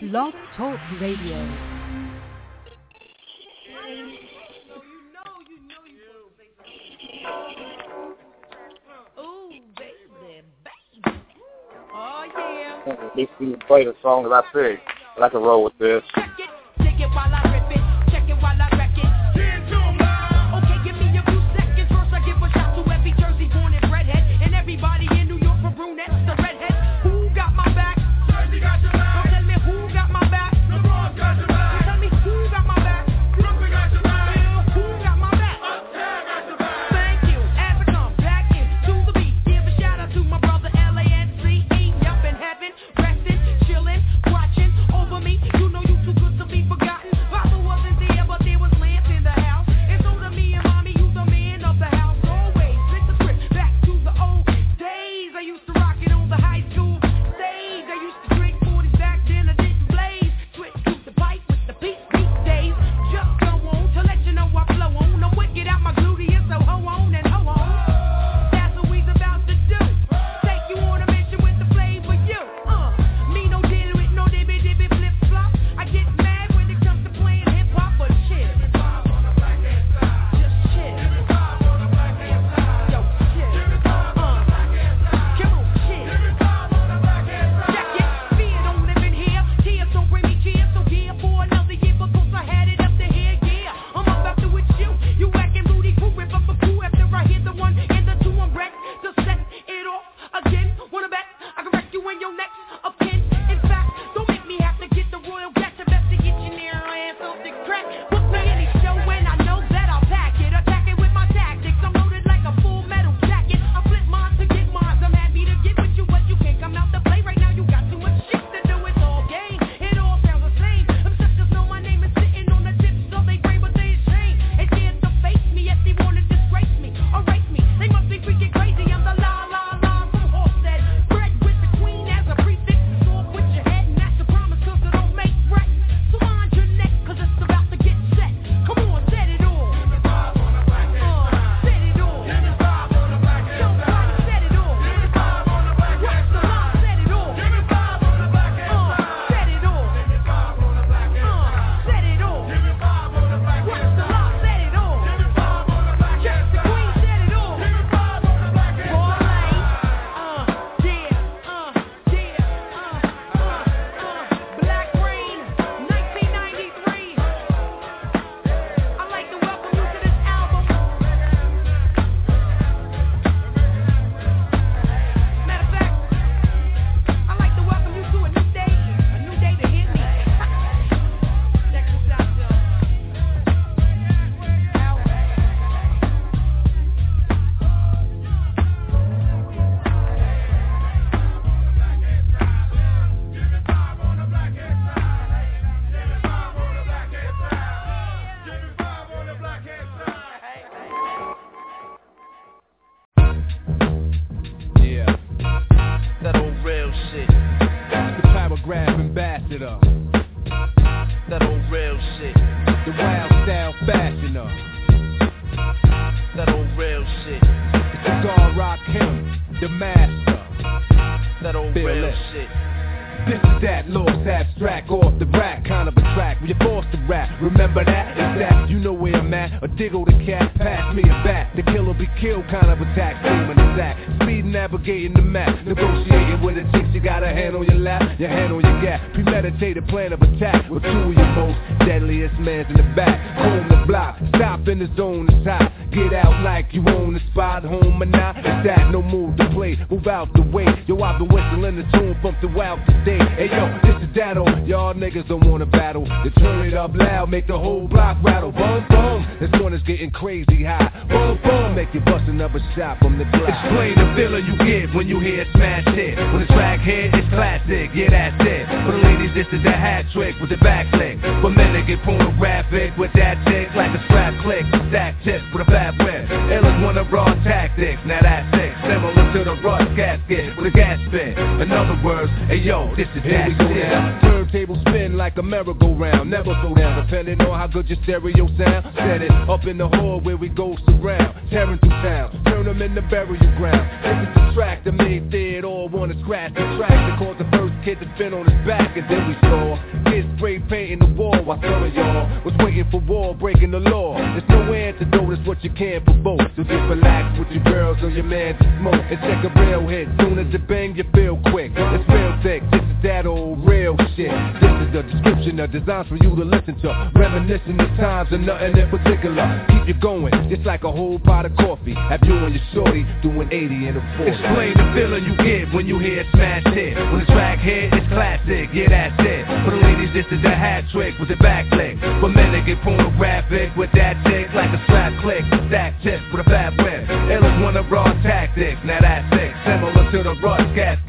Blog Talk Radio. At least play the song that I picked. I can roll with this.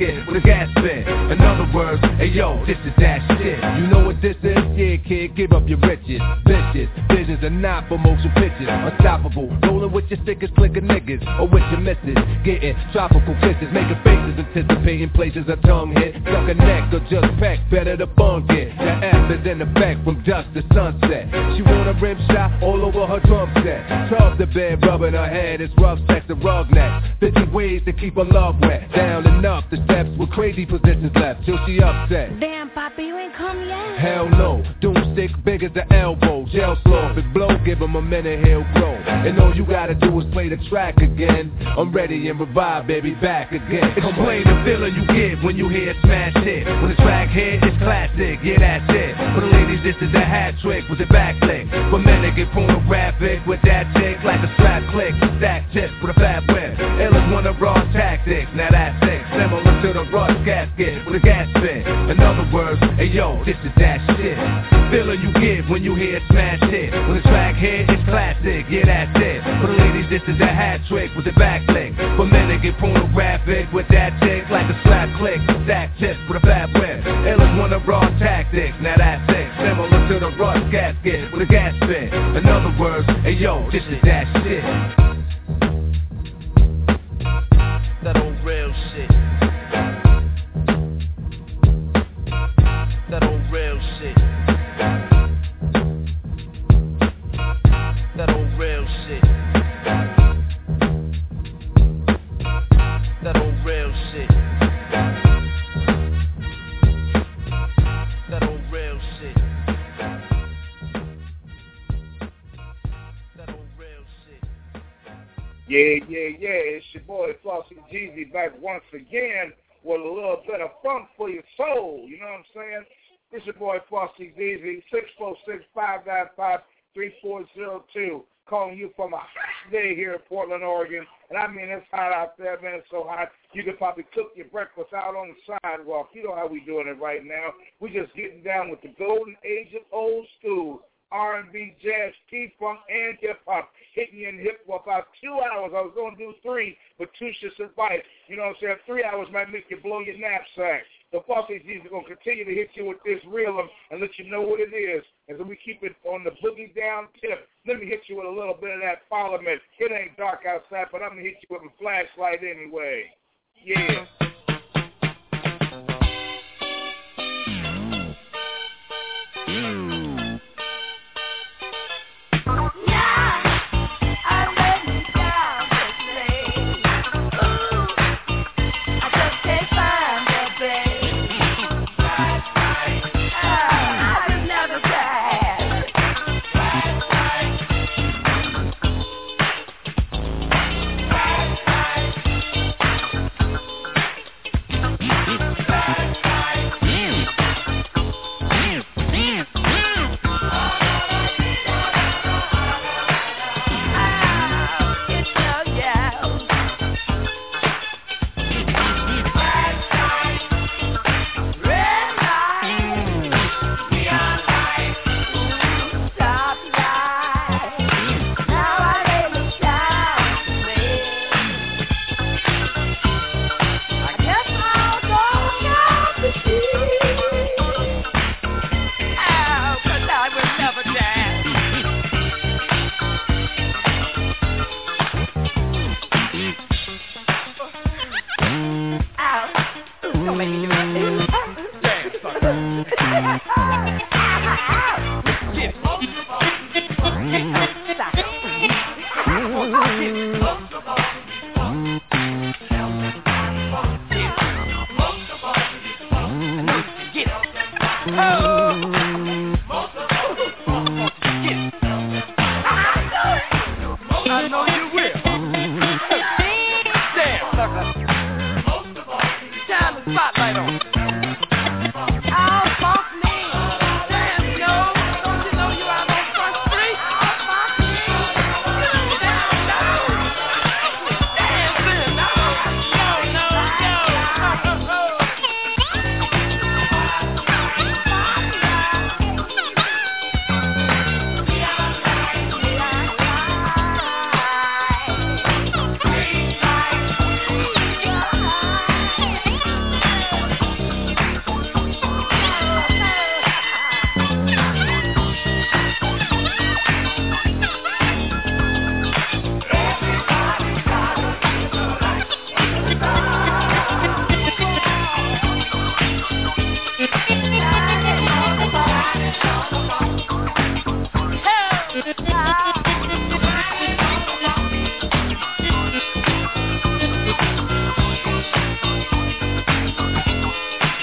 Gasket with a gas spit. In other words, hey yo, this is that shit. You know what this is? Yeah, kid, give up your riches. Vicious, visions are not for motion pictures. Unstoppable, rolling with your stickers, clicking niggas. Or with your misses, getting tropical kisses, making faces, anticipating places a tongue hit. Suck a neck or just peck, better the bunk it. The F is in effect from dusk to sunset. She want a rim shot all over her drum set. Tough the bed, rubbing her head, it's rough sex and rug neck. 50 ways to keep her love wet. Down and up the steps with crazy positions left till she upset. Damn, Papa, you ain't come yet. Hell no, doomstick big as the elbow. Jail slow, if it blow, give him a minute, he'll grow. And all you gotta do is play the track again. I'm ready and revive, baby, back again. Explain the feeling you get when you hear smash hit. When the track hit, it's classic, yeah, that's it. For the ladies, this is a hat trick with the back click. For men, they get pornographic with that tick like a strap click. Stack tips with a fat whip. Illest one of raw tactics, now that's it. Similar to the rust gasket with a gas spit. In other words, hey yo, this is that shit. Feeling you get when you hear smash hit. When the track hit, it's classic, yeah, that's it. For the ladies, this is a hat trick with the back click. For men, they get pornographic with that tick like a slap click. Stack tips with a fat whip. Illest one of raw tactics, now that's it. Similar to the rust gasket with a gas spit. In other words, hey yo, this is that shit. That old real shit. That old real shit. Yeah, yeah, yeah. It's your boy Flossy Jeezy back once again with a little bit of funk for your soul. You know what I'm saying? It's your boy Flossy Jeezy, 646-595-3402. Calling you from a hot day here in Portland, Oregon. And I mean, it's hot out there, man. It's so hot. You could probably cook your breakfast out on the sidewalk. You know how we doing it right now. we just getting down with the golden age of old school. R&B, jazz, P-funk, and hip-hop hit me in the hip for about two hours. I was going to do three, but two should suffice. You know what I'm saying? Three hours might make you blow your knapsack. The boss is going to continue to hit you with this rhythm and let you know what it is. And then we keep it on the boogie down tip. Let me hit you with a little bit of that parliament. It ain't dark outside, but I'm going to hit you with a flashlight anyway. Yeah. Mm. mm.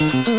Mm-hmm.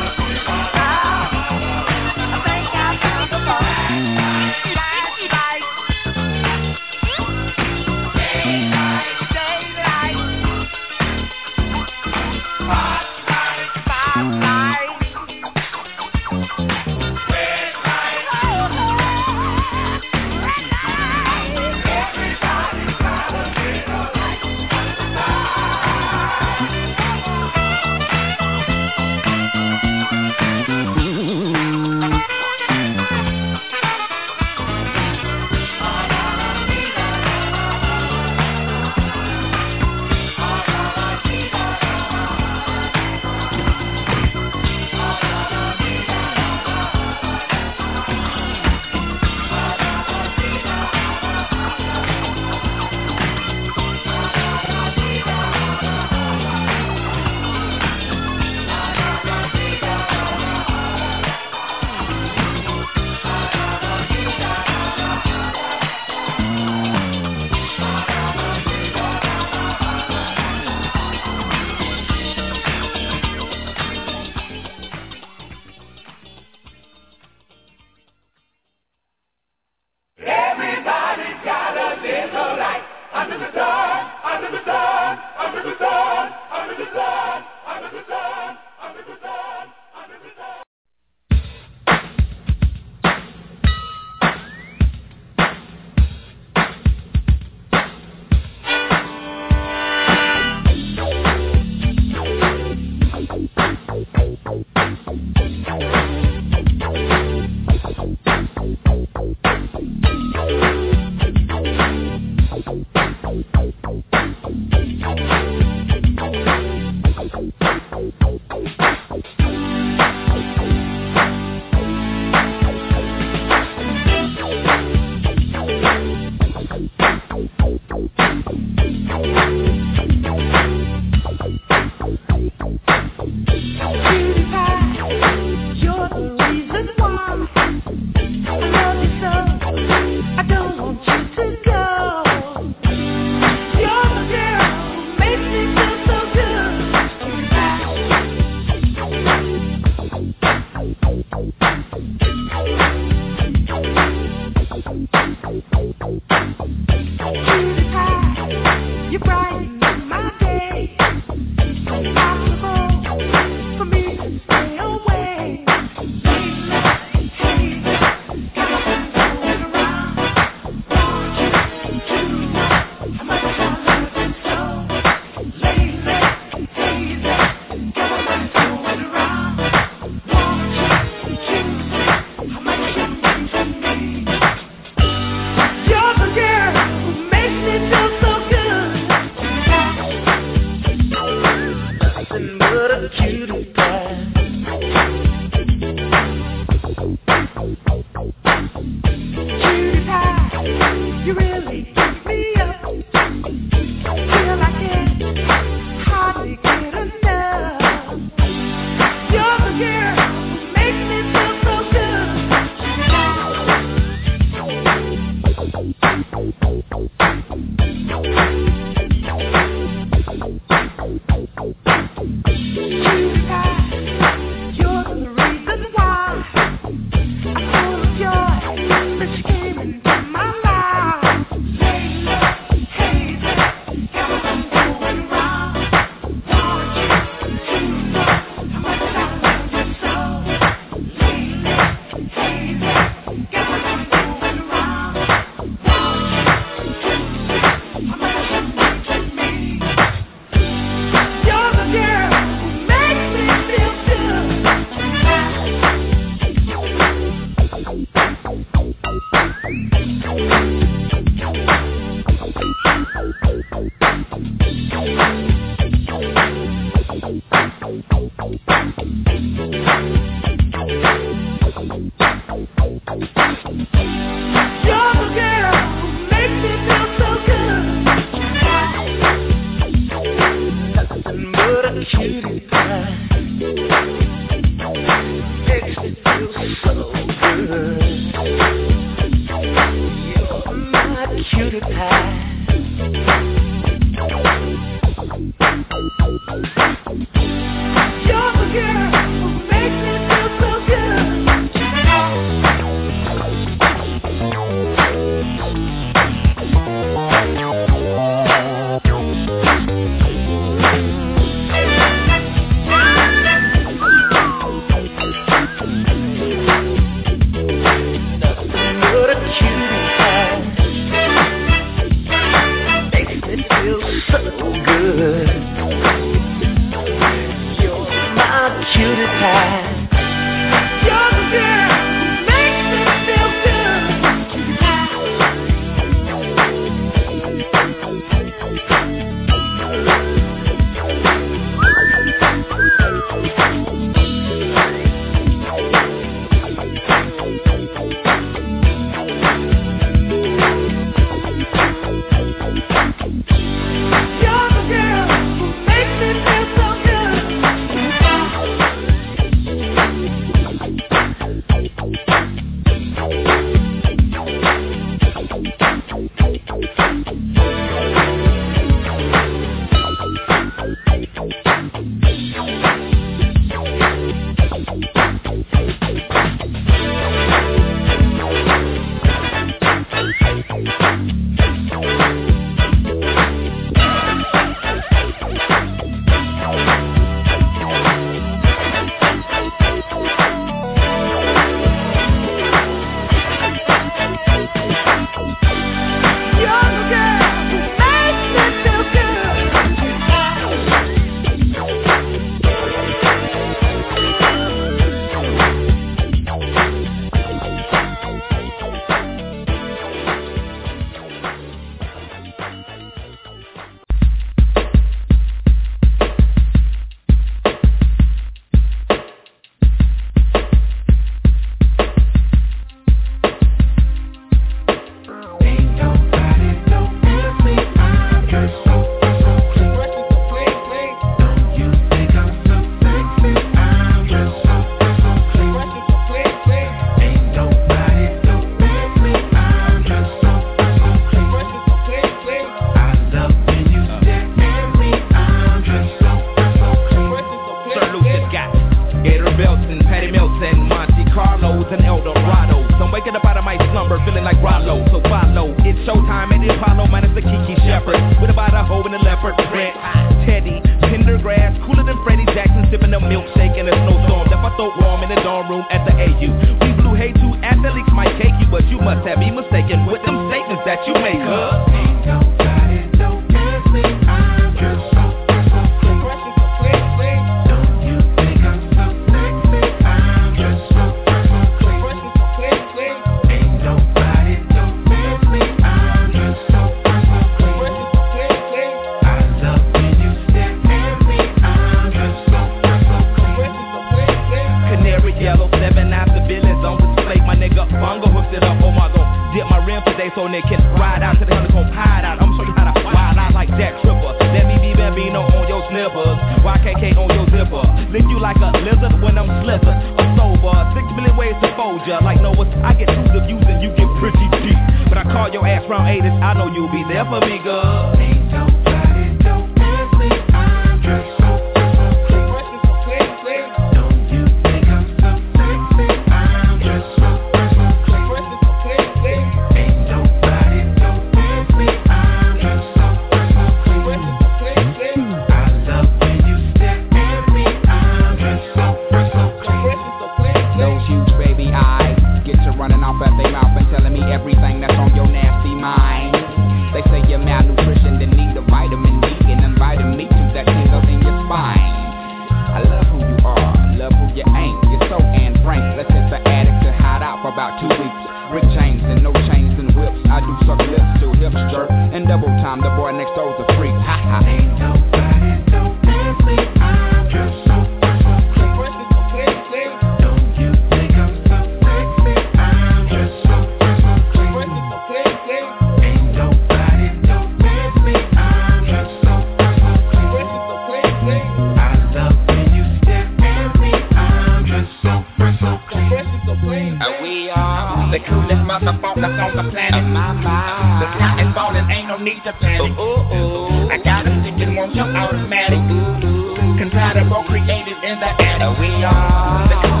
And we are the coolest motherfuckers on the planet. My mind. The plot is falling, ain't no need to panic. Ooh, ooh, ooh. I got a ticket, won't jump automatic. Ooh, ooh. Compatible creative in the attic. And we are the coolest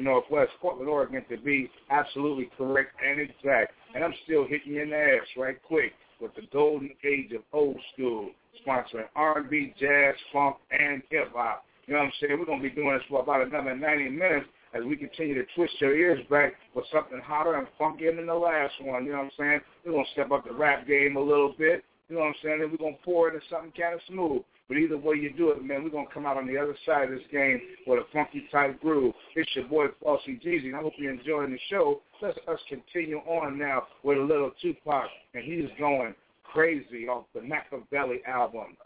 Northwest, Portland, Oregon, to be absolutely correct and exact. And I'm still hitting you in the ass right quick with the golden age of old school, sponsoring R&B, jazz, funk, and hip hop. You know what I'm saying? We're going to be doing this for about another 90 minutes as we continue to twist your ears back with something hotter and funkier than the last one. You know what I'm saying? We're going to step up the rap game a little bit. You know what I'm saying? And we're going to pour into something kind of smooth. But either way you do it, man, we're to come out on the other side of this game with a funky type groove. It's your boy, Flossy Jeezy. I hope you're enjoying the show. Let's us continue on now with a little Tupac, and he's going crazy off the Makaveli album.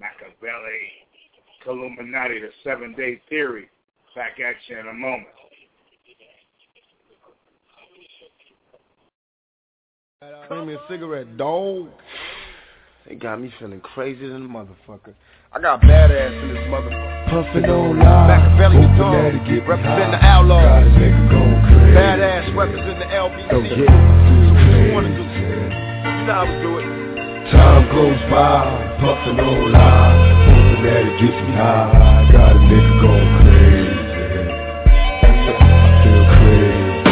Makaveli, Illuminati, the Seven Day Theory. Back at you in a moment. Bring me a cigarette, dog. It got me feeling crazy than a motherfucker. I got Bad Azz in this motherfucker. Puffin' on live. Makaveli guitar. Represent the outlaws. Bad Azz represent the LBC. Don't get it. What you wanna do? You know how we do it. Time goes by, puffin' on live. Hoping that it gets me high. Got a nigga going crazy. Feel crazy.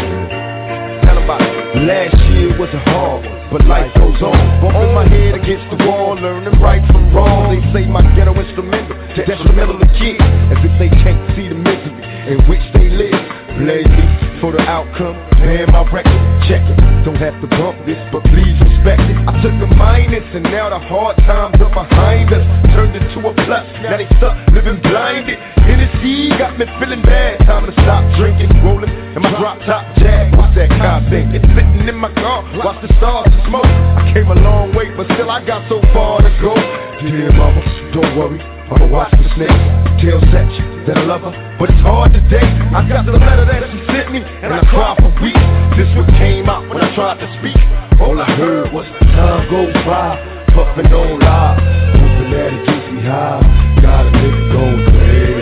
Tell about it. Last was a hard one but life goes on. Bumping my head against the wall, learning right from wrong. They say my ghetto instrumental, detrimental to kids, as if they can't see the misery in which they live. Blame me for the outcome, paying my record, check it. Don't have to bump this, but please respect it. I took a minus, and now the hard times are behind us. Turned into a plus, now they stuck living blinded. Hennessy got me feeling bad. Time to stop drinking, rolling in my drop top jag. What's that car thing? It's sitting in my car, watch the stars smoke. I came a long way, but still I got so far to go. Dear mama, don't worry, I'ma watch the snakes. Tell set you that I love her, but it's hard to date. I got the letter that she sent me, and I cried for weeks. This one came out when I tried to speak. All I heard was time goes by, puffin' don't lie, hoping that it gets me high. Got a nigga going crazy.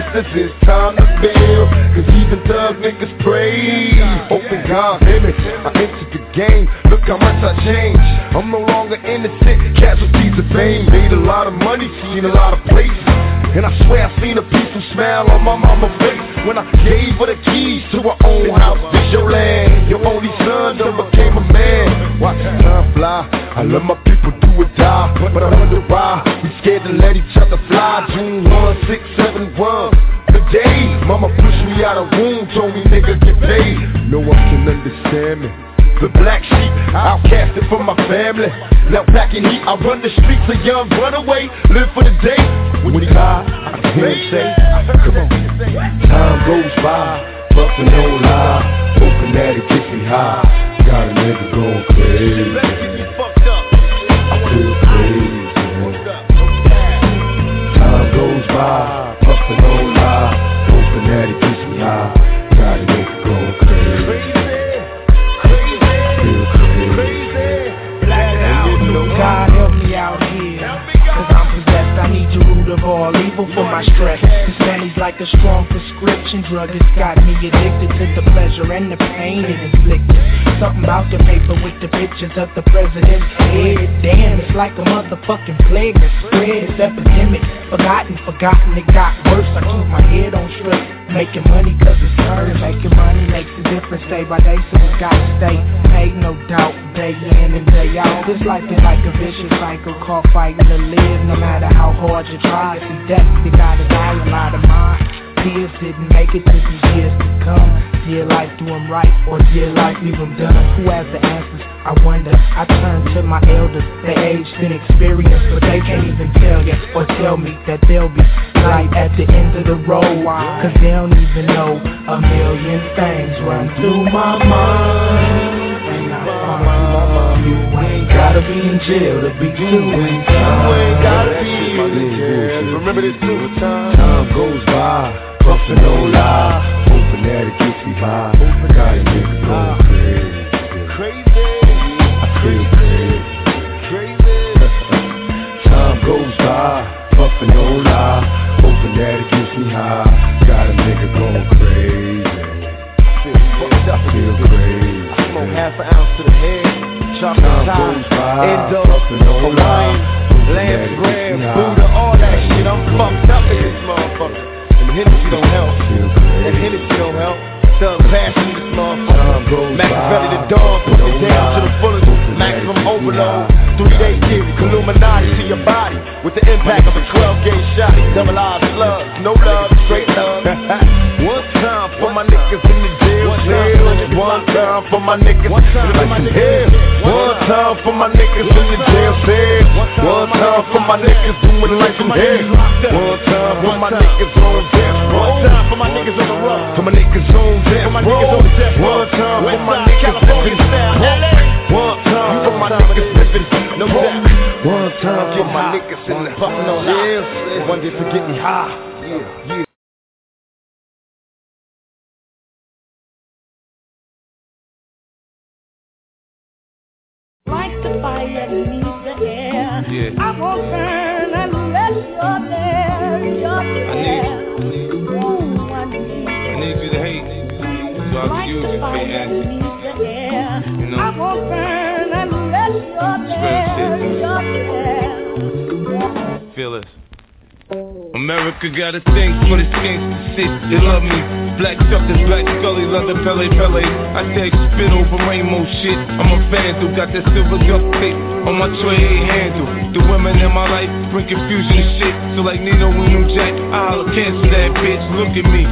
For a better way. My brothers and thug niggas pray. Open God, baby. I entered the game. Look how much I changed. I'm no longer innocent. Casualties of fame. Made a lot of money, seen a lot of places. And I swear I seen a peaceful smile on my mama's face when I gave her the keys to her own house. This your land, your only son done became a man. Watch time fly. I love my people, do or die, but I wonder why we scared to let each other fly. June 1, 6, 7, 1. Day mama pushed me out of womb, told me nigga get paid. No one can understand me. The black sheep, outcasted from my family. Now back in heat, I run the streets, a young runaway, live for the day. When he lie, I can hear him say, come on. Time goes by, fucking no lie. Hoping that it gets me high. Got a nigga going crazy. I feel crazy. Time goes by, for my stress. Like a strong prescription drug. It's got me addicted to the pleasure and the pain it inflicted. Something about the paper with the pictures of the president's head. Damn, it's like a motherfucking plague that spread. It's epidemic. Forgotten, forgotten, it got worse. I keep my head on straight. Making money cause it's earned. Making money makes a difference day by day, so we gotta stay paid, no doubt. Day in and day out. This life is like a vicious cycle called fighting to live. No matter how hard you try, you death, you gotta die. A lot of mine peers didn't make it to the years to come. Dear life, do them right, or dear life, leave them done. Who has the answers? I wonder. I turn to my elders, they aged and experienced, but they can't even tell yet or tell me that they'll be light at the end of the road. Cause they don't even know a million things run through my mind. And I promise you, ain't gotta be in jail to be doing time. You ain't gotta be in jail. Remember this too. Time goes by, bustin' no lie. Hoping that it gets me high. Got a nigga going crazy. Crazy. I feel crazy. Crazy. Time goes by, bustin' no lie. Hoping that it gets me high. Got a nigga going crazy. I Feel crazy. I smoke half an ounce to the head. Chocolate tie, no Hawaiian, lamb bread, Buddha, all that shit. I'm fucked up in this motherfucker. And Hennessy don't help. And. Hennessy don't help. Thug passion in this motherfucker. Makaveli the dog, put it down to the fullest. Maximum overload. Three day theory, Illuminati to your body. With the impact of a 12 gauge shot. Double eyes love, no love, straight love. One time for my niggas in the jail cells. One time for my niggas in the hell. One time for my niggas in the jail cells. One time for my niggas doing life in hell. One time for my niggas on death row. One time for my niggas on the road. For my niggas on death row. One time for my niggas living. One time for my niggas living broke. One time for my niggas in the jail. One day forget me high. Yeah, the fire beneath the air. Yeah. I won't burn unless you're there. You're there. Ooh, I need I need you to hate, so I can use the you for fire answer. beneath the air. You know? I won't burn unless you're there. You're there. Feel it. America got a thing for the gangsta shit. They love me. Black suckers, black scully, leather Pelle Pelle. I take spit over rainbow shit. I'm a fan vandal, got that silver duct tape on my tray handle. The women in my life bring confusion shit. So like Nino and New Jack, I holla cancel that bitch. Look at me.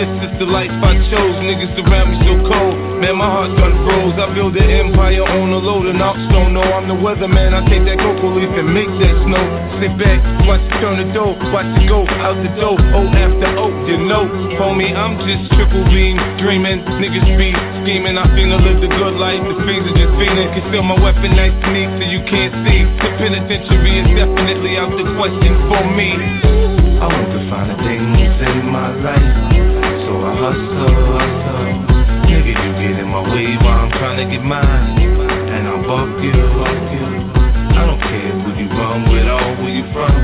This is the life I chose. Niggas around me so cold. Man, my heart done froze. I build an empire on a load and ops don't know I'm the weatherman. I take that cocoa leaf and make that snow. Sit back, watch it turn the dough, watch it go out the door. O after O, you know, homie, I'm just triple beam dreaming. Niggas be scheming. I finna live the good life. The fiends are just fiending. Conceal my weapon nice neat so you can't see. The penitentiary is definitely out the question for me. I want to find the things in my life. So I hustle, hustle. Nigga, you get in my way while I'm trying to get mine. And I'll fuck you, fuck you. I don't care who you run with or where you from.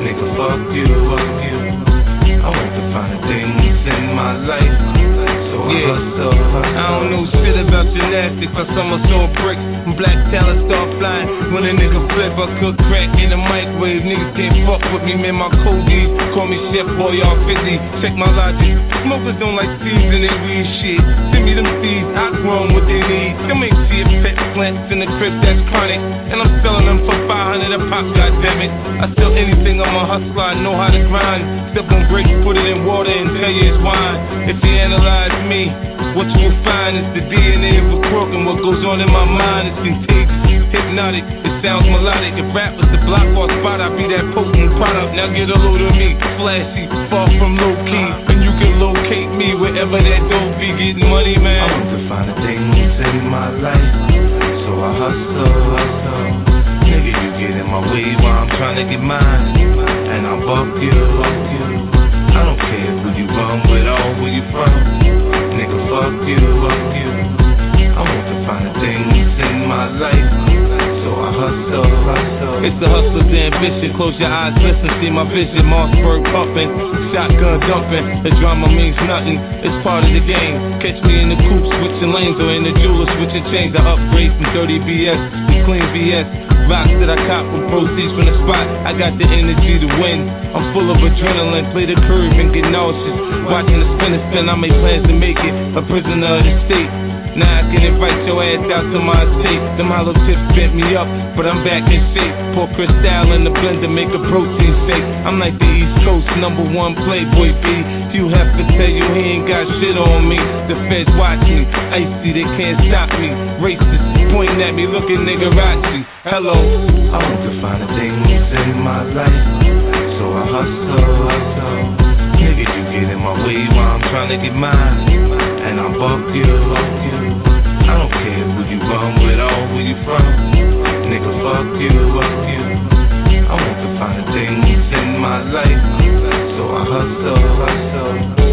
Nigga, fuck you, fuck you. I want to find the things in my life yeah. I don't know gymnastics, but summer saw bricks. When black talent start flying. When a nigga flip, I cook crack in the microwave. Niggas can't fuck with me, man. My codies call me Chef Boyardee 50. Check my logic. Smokers don't like season and weed shit. Send me them seeds, I grow what they need. Come see a pet plants in the crib that's chronic. And I'm selling them for 500 a pop, goddammit. I sell anything, I'm a hustler, I know how to grind. Step on bricks, put it in water and tell you it's wine. If you analyze me. What you find is the DNA of a crook and what goes on in my mind is contagious, hypnotic, it sounds melodic. If rap was the block or spot, I'd be that potent product. Now get a load of me, flashy, far from low key. And you can locate me wherever that dope be getting money, man. I want to find the things in my life, so I hustle, hustle. Nigga, you get in my way while I'm trying to get mine, and I'll buck you, buck you. I don't care who you run with or where you from nigga, fuck you, fuck you. I want to find things in my life. So I hustle. It's the hustler's ambition. Close your eyes, listen, see my vision. Mossberg pumping, shotgun dumping. The drama means nothing. It's part of the game. Catch me in the coupe switching lanes or in the jeweler switching chains. I upgrade from dirty BS to clean BS. Rocks that I cop from proceeds from the spot. I got the energy to win. I'm full of adrenaline, play the curve and get nauseous. Watching the spinner spin, I make plans to make it a prisoner of the state. Now I can invite your ass out to my estate. Them hollow tips bent me up, but I'm back in shape. Pour crystal in the blender, make a protein shake. I'm like the East Coast number one playboy B. You have to tell you he ain't got shit on me. The feds watch me, icy, they can't stop me. Racist, pointing at me, looking nigga Rachi. Hello, I want to find the things in my life, so I hustle, hustle. Nigga, you get in my way while I'm trying to get mine, and I buck you, buck you. I don't care who you run with or where you from. Nigga, fuck you, fuck you. I want to find the things in my life. So I hustle, hustle.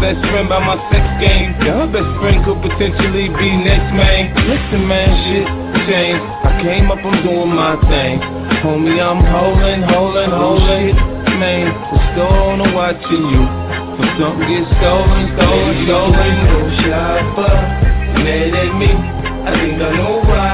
Best friend by my sex game. Yeah, her best friend could potentially be next, man. Listen, man, shit changed. I came up, I'm doing my thing. Homie, I'm holding, holding, holding. man was stolen watching you. When something gets stolen, stolen, stolen. No shopper, mad at me. I think I know why.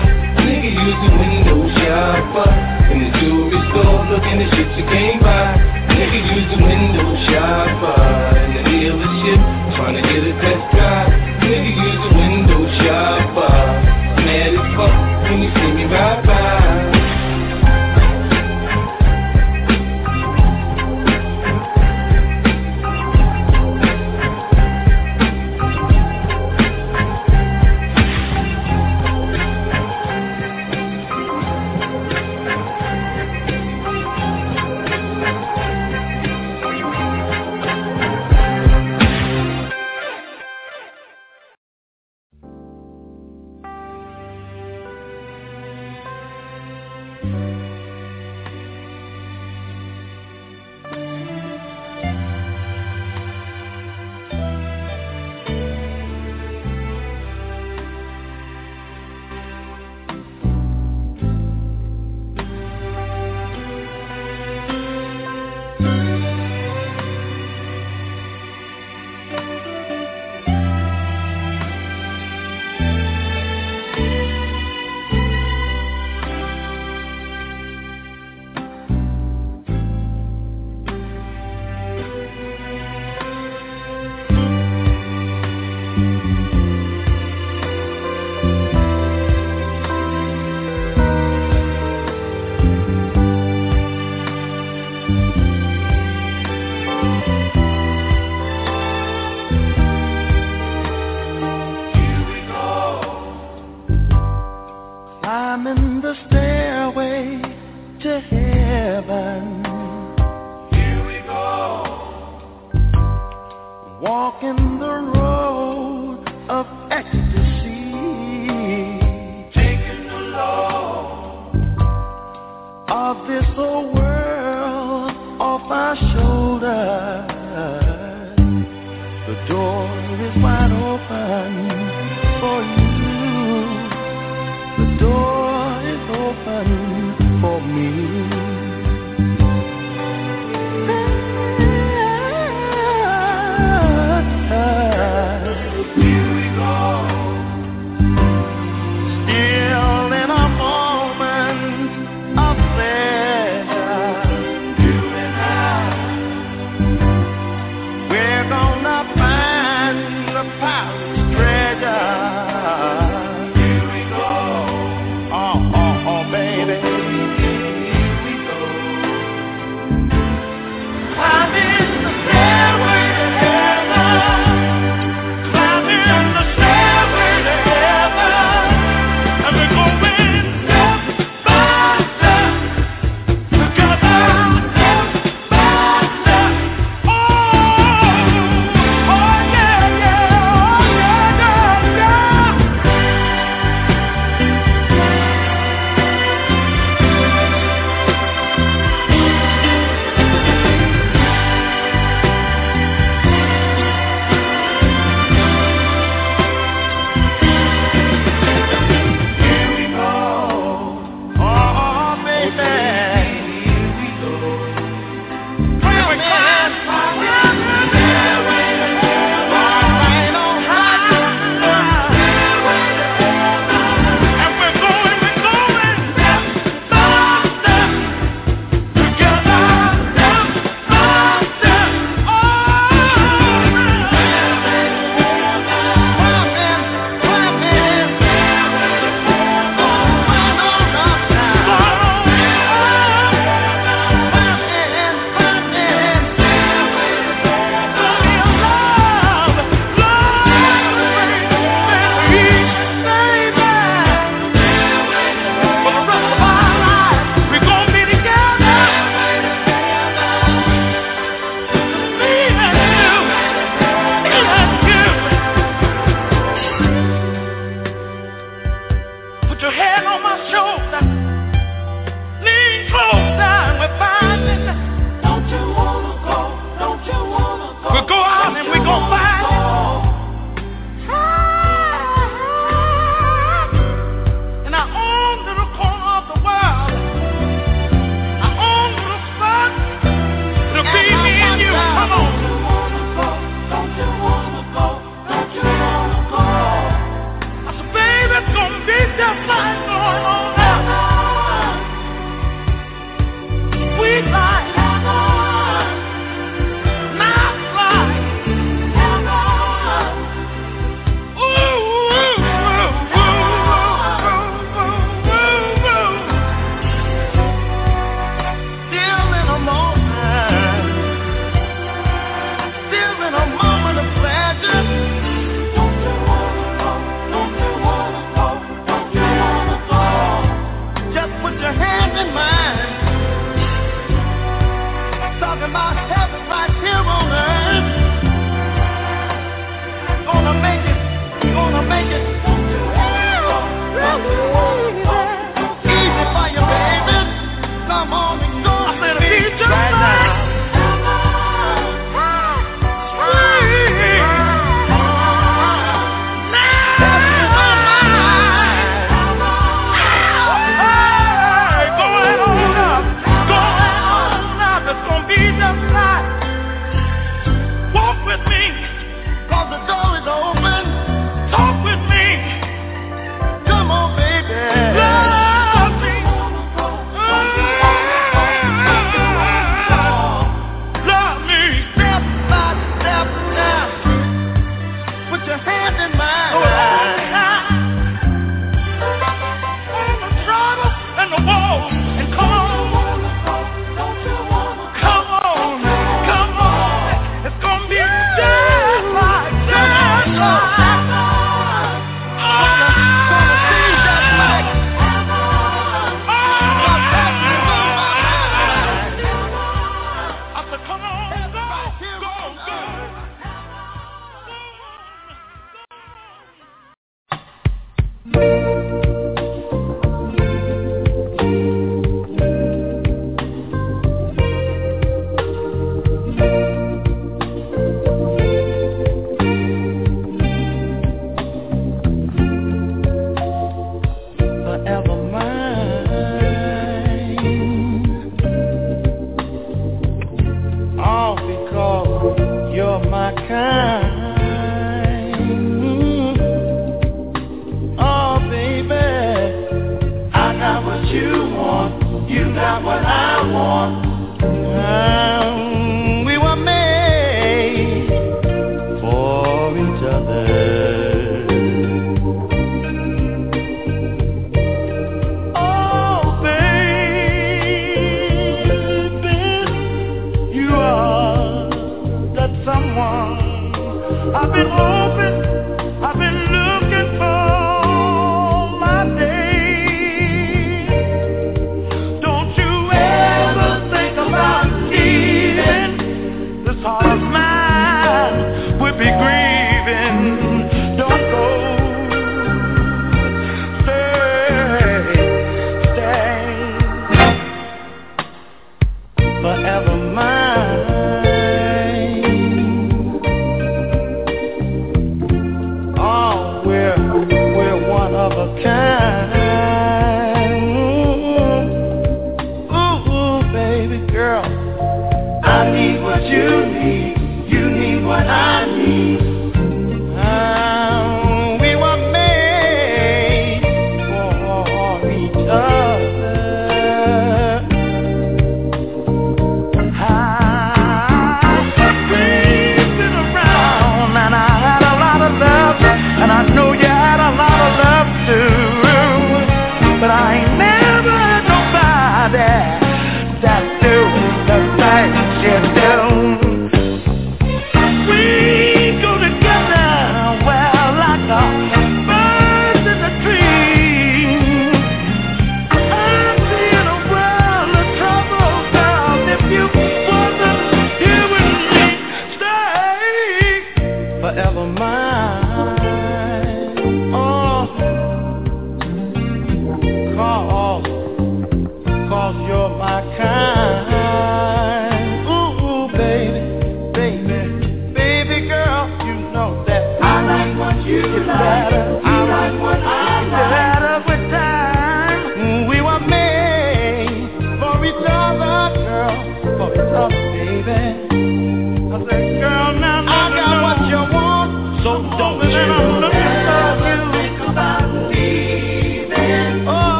Thank you.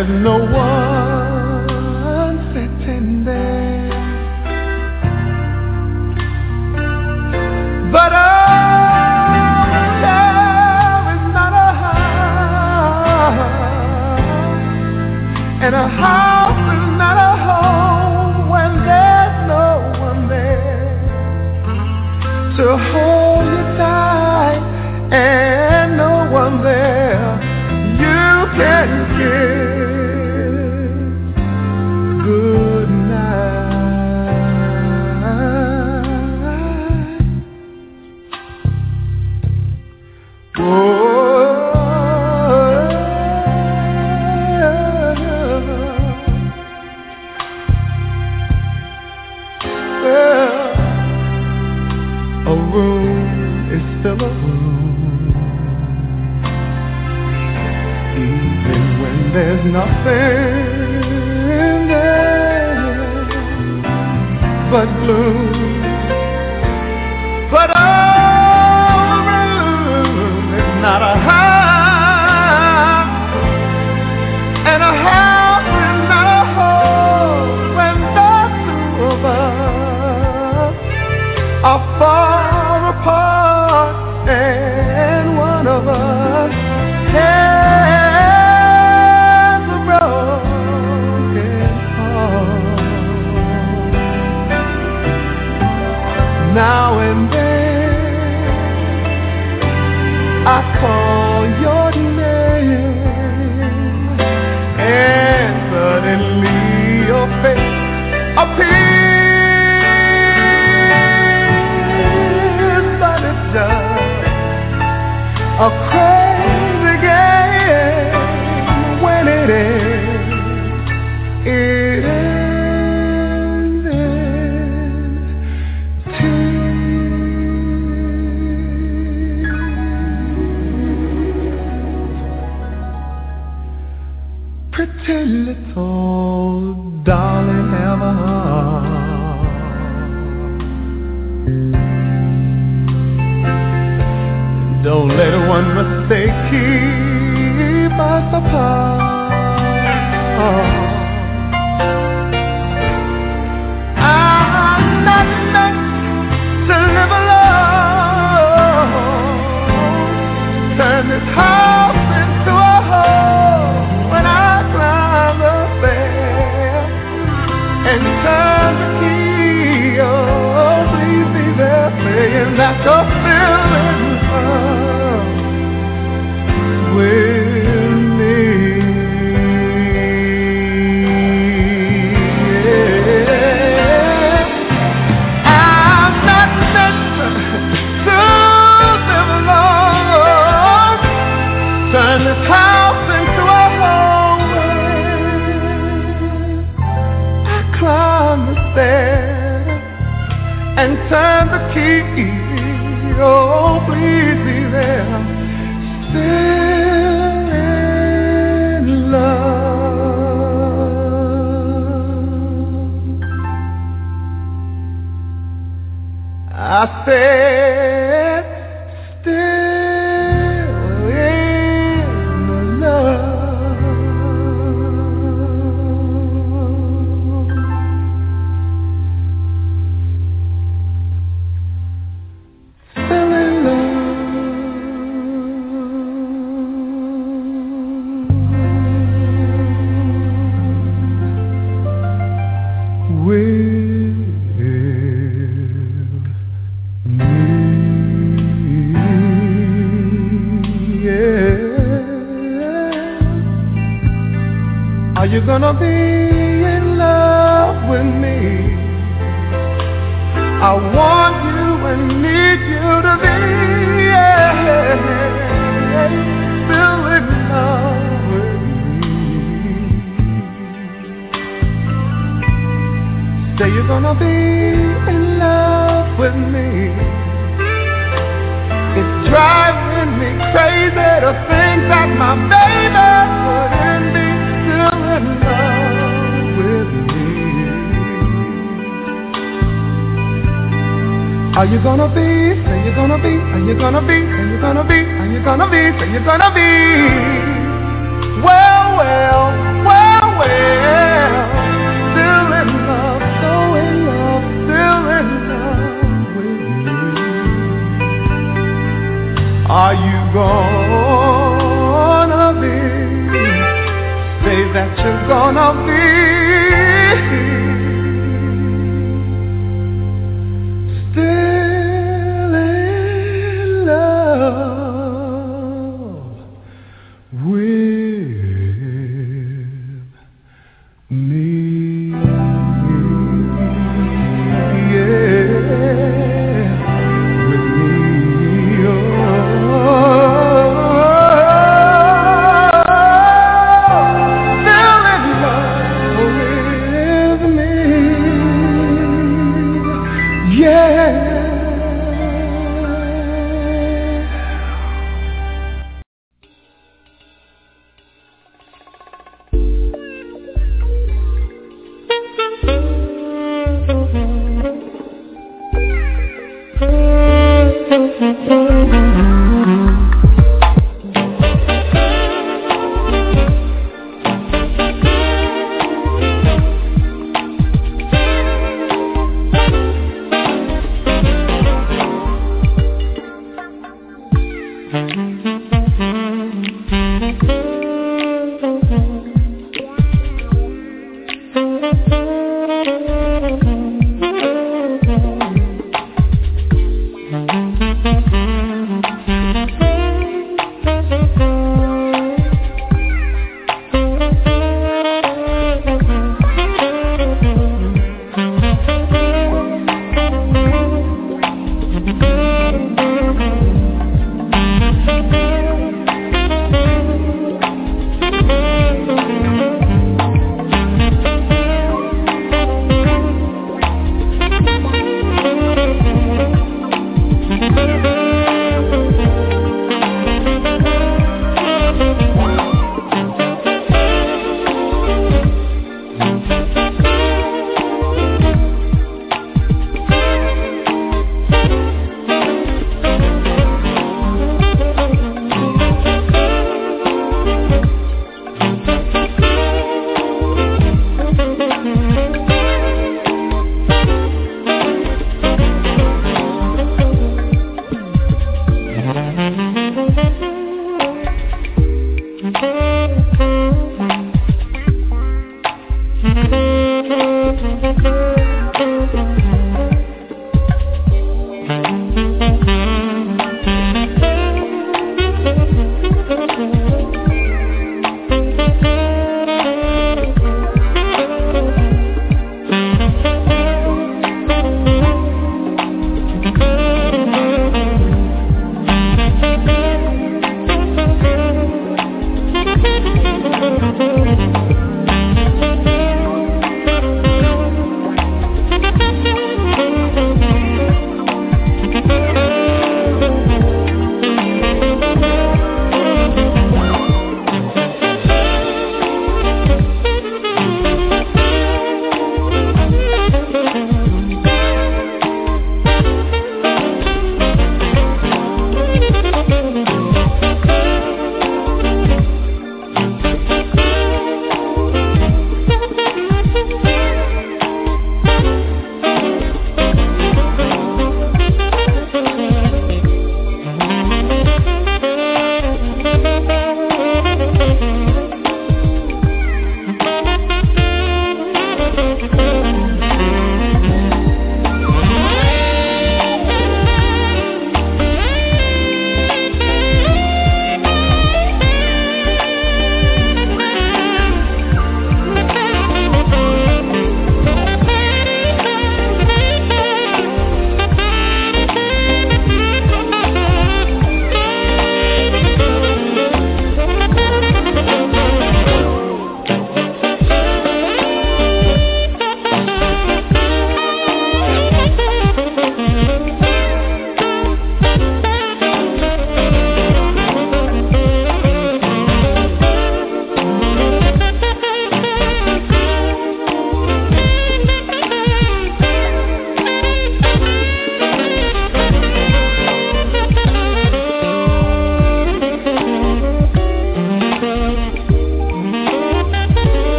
There's no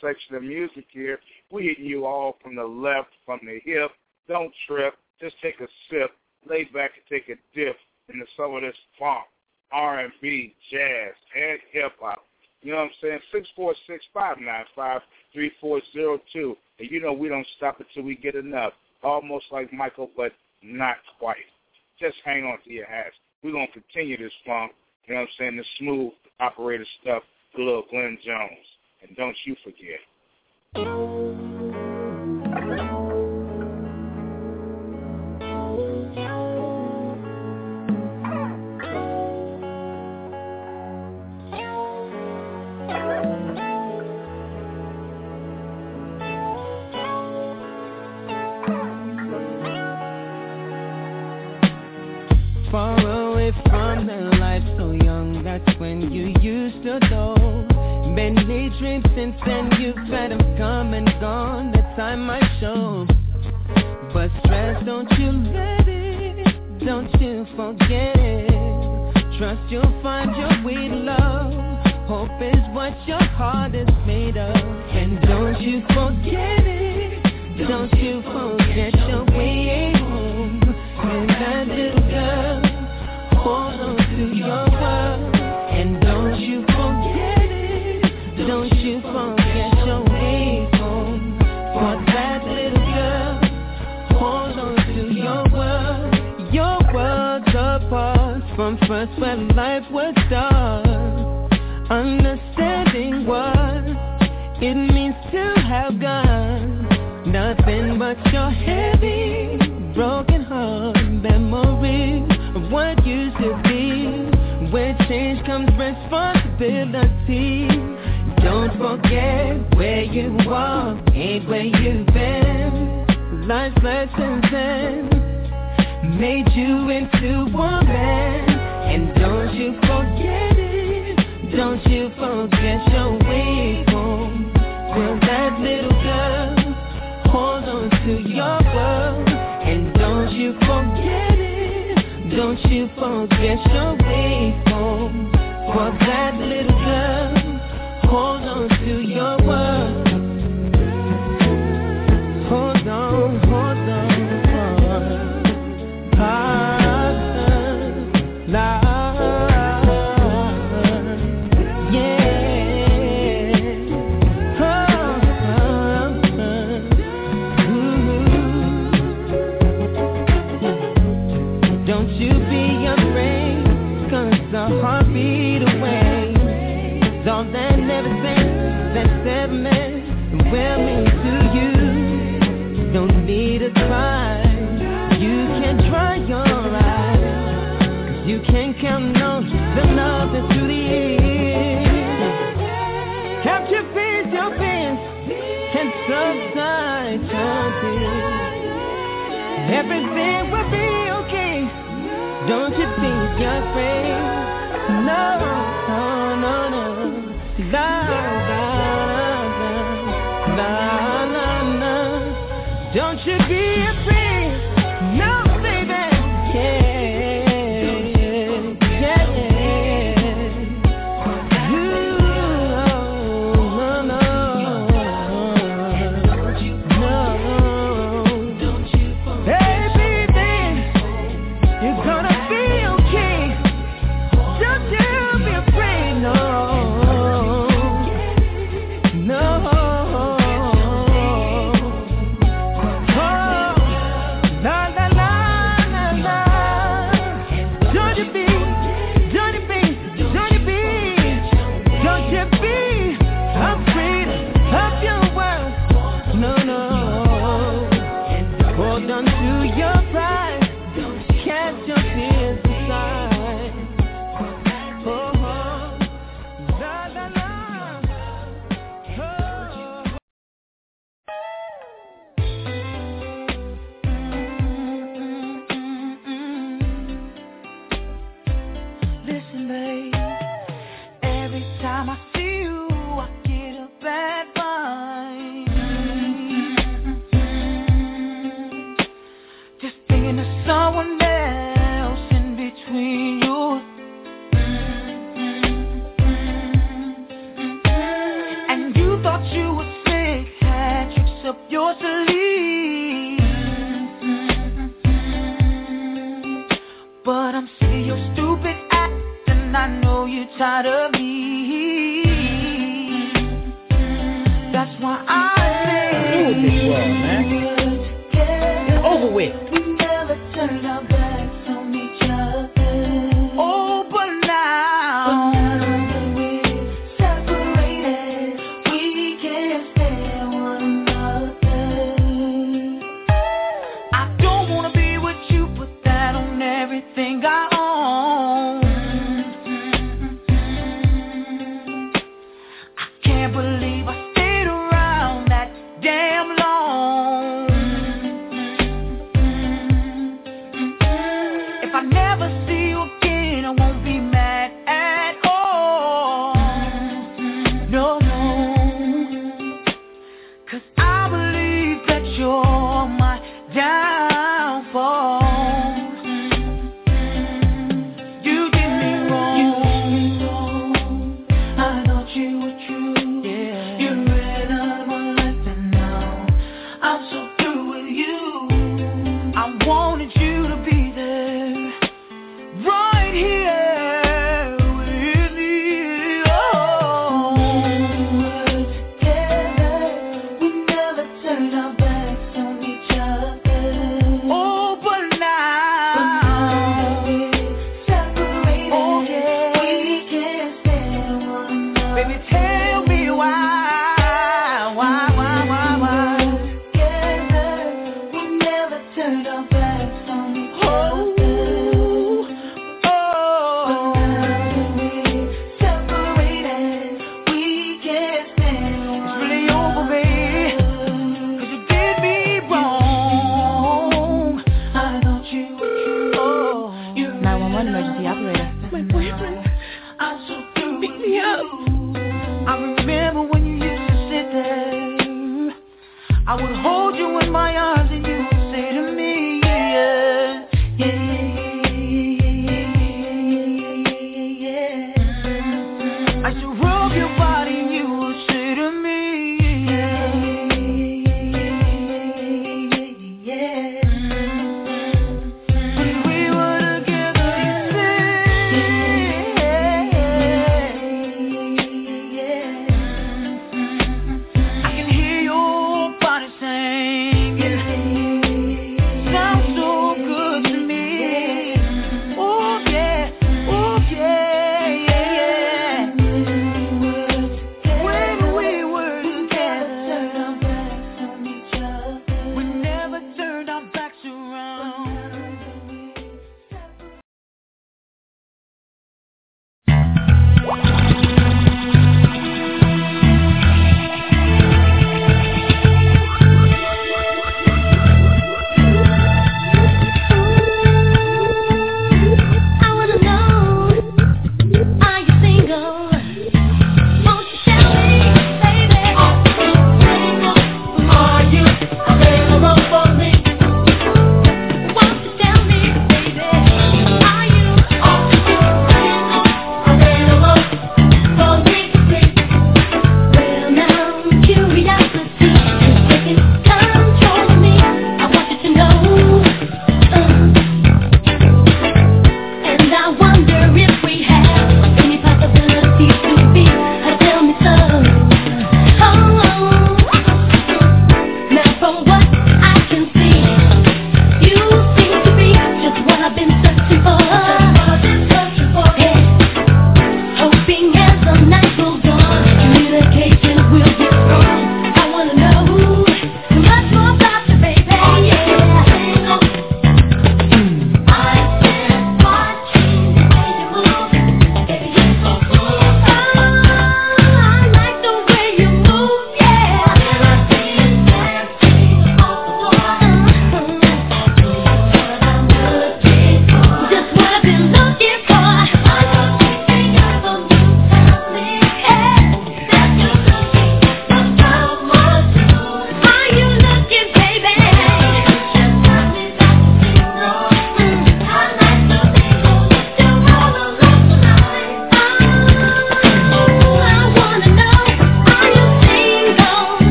section of music here. We hitting you all from the left, from the hip. Don't trip. Just take a sip. Lay back and take a dip into some of this funk, R&B, jazz, and hip hop. You know what I'm saying? Six four six five nine five three four zero two. And you know we don't stop until we get enough. Almost like Michael, but not quite. Just hang on to your hats. We're gonna continue this funk. You know what I'm saying? The smooth operator stuff. The little Glenn Jones. And don't you forget. Far away from the life so young, that's when you used to Many since then you've had them come and gone. The time I show But stress don't you let it Don't you forget it. Trust you'll find your way to love. Hope is what your heart is made of. And don't you forget it Don't you forget your way home And that little girl Hold on to your from first when life was dark. Understanding what it means to have God. Nothing but your heavy, broken heart. Memories of what used to be. Where change comes responsibility. Don't forget where you are, ain't where you've been. Life's lessons end made you into a man. And don't you forget it. Don't you forget your way Will that little girl hold on to your world? And don't you forget it. Don't you forget your wiggle. That little girl hold on to your world? everything will be okay. Don't you think you're afraid? No, no, no, no. La, la, la, la, la, la. Don't you be afraid.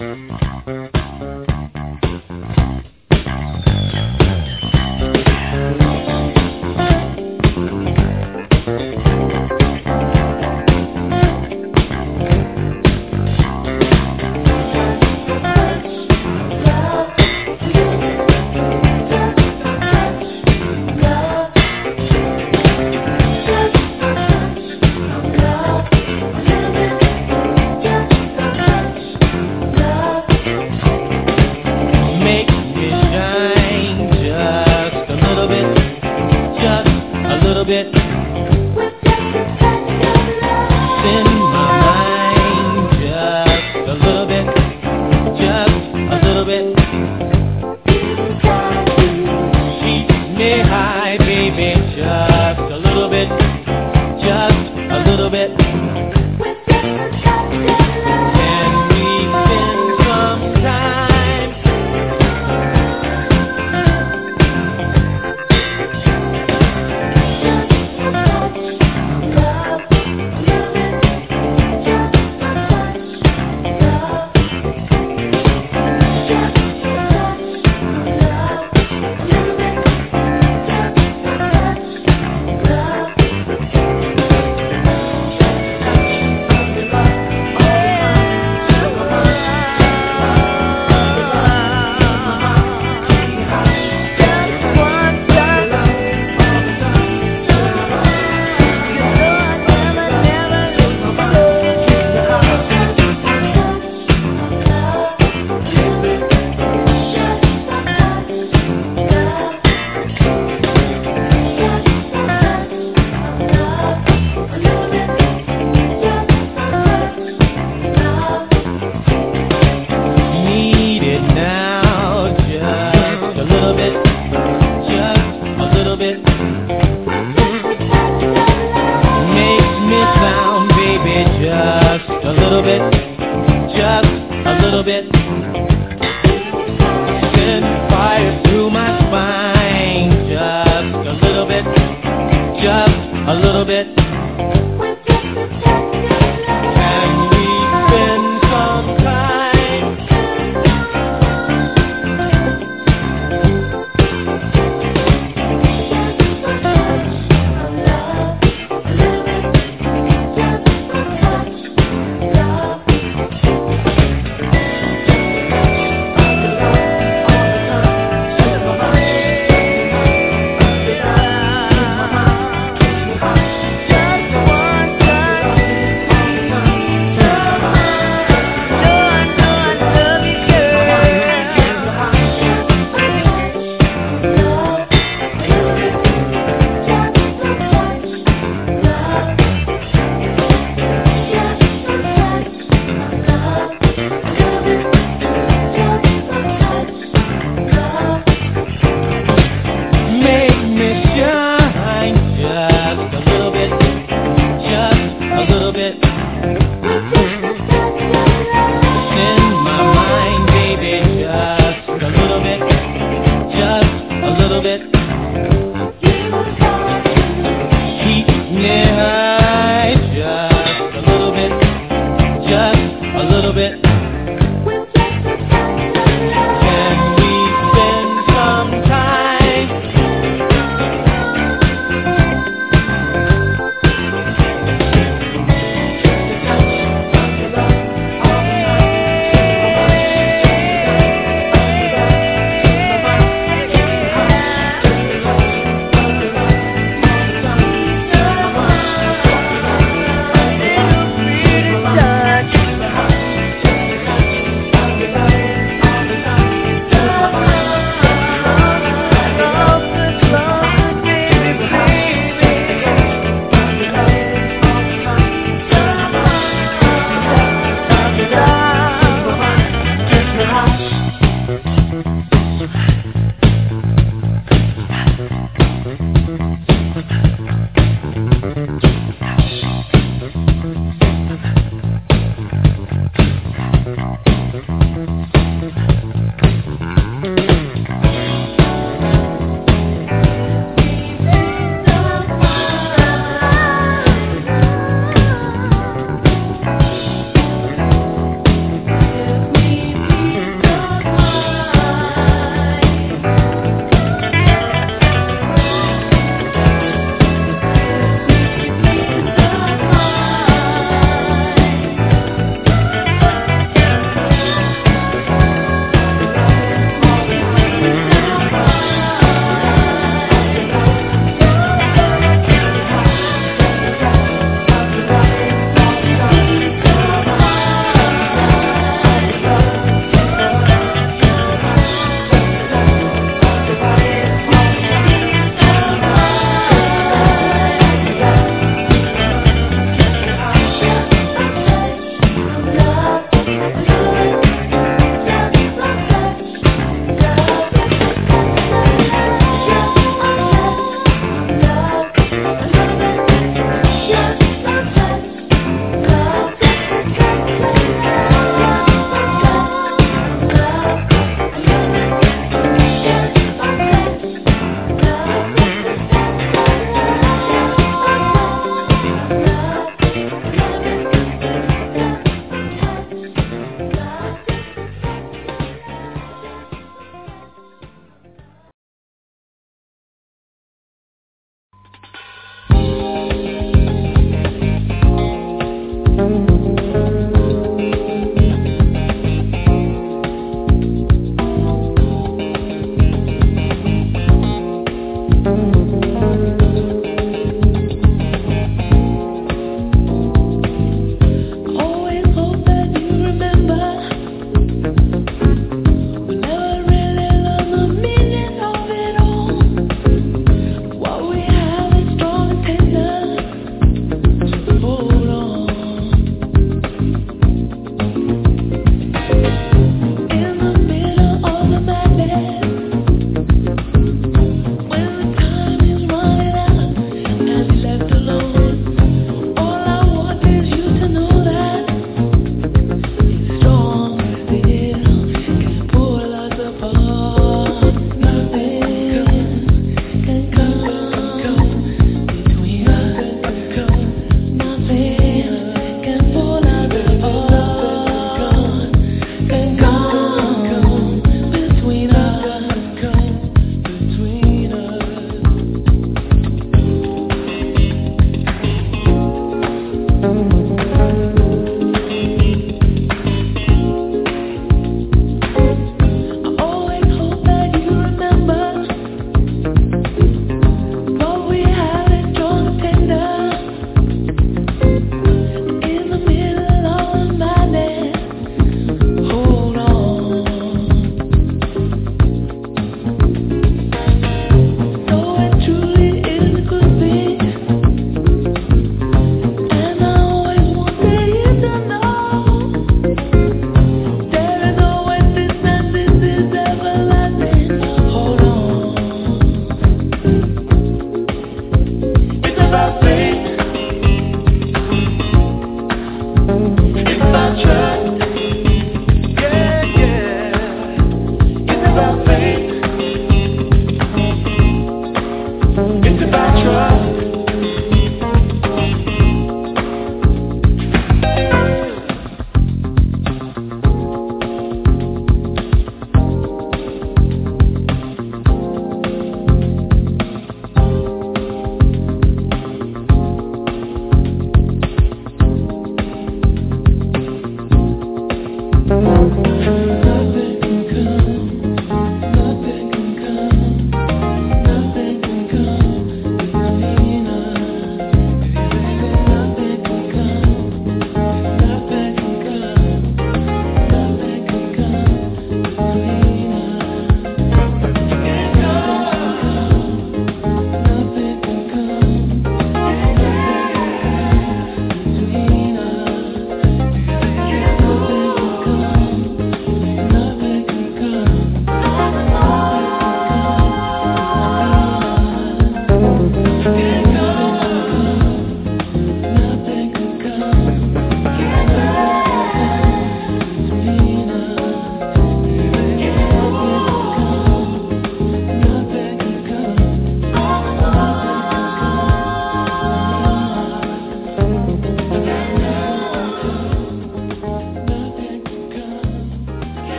Mm-hmm.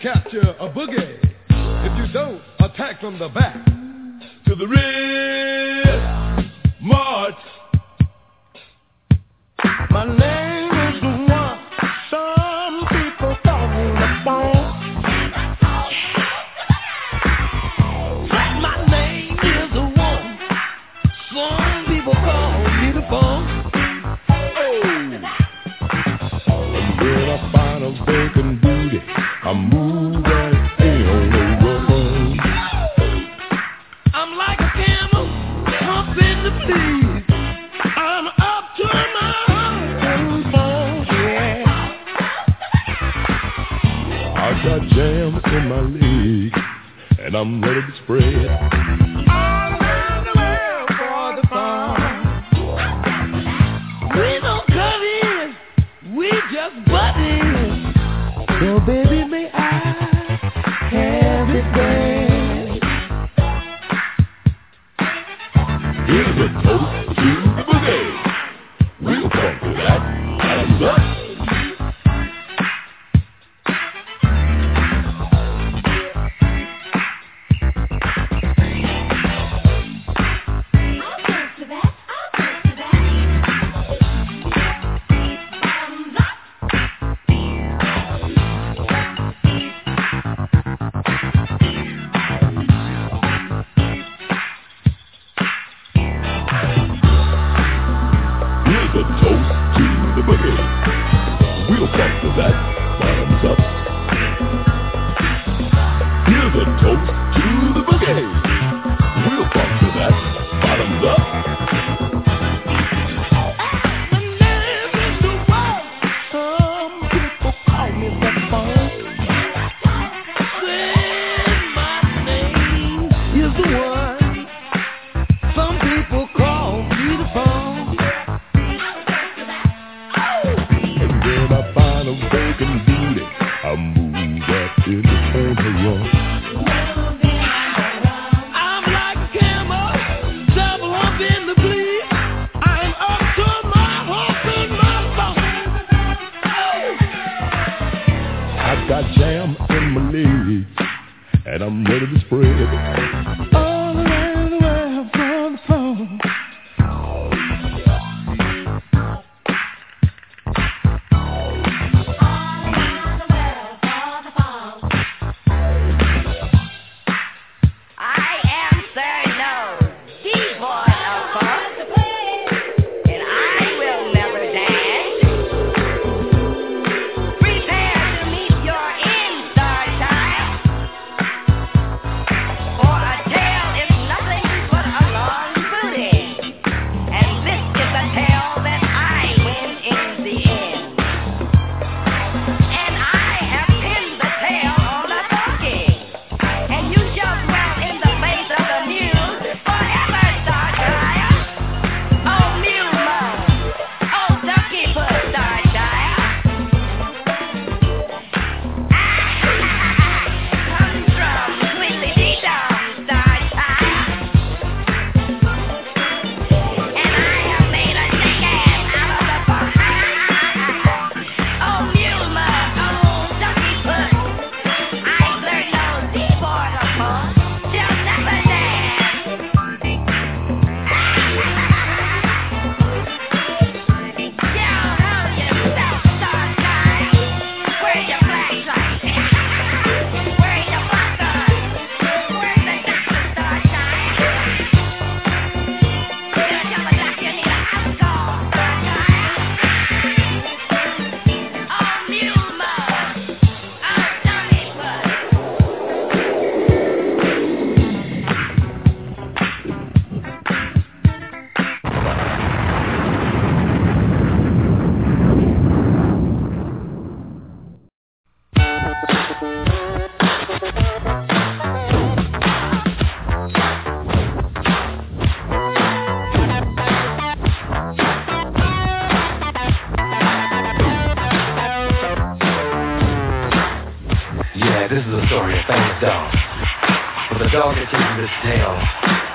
Capture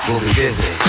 will be busy.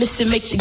Mr. and make the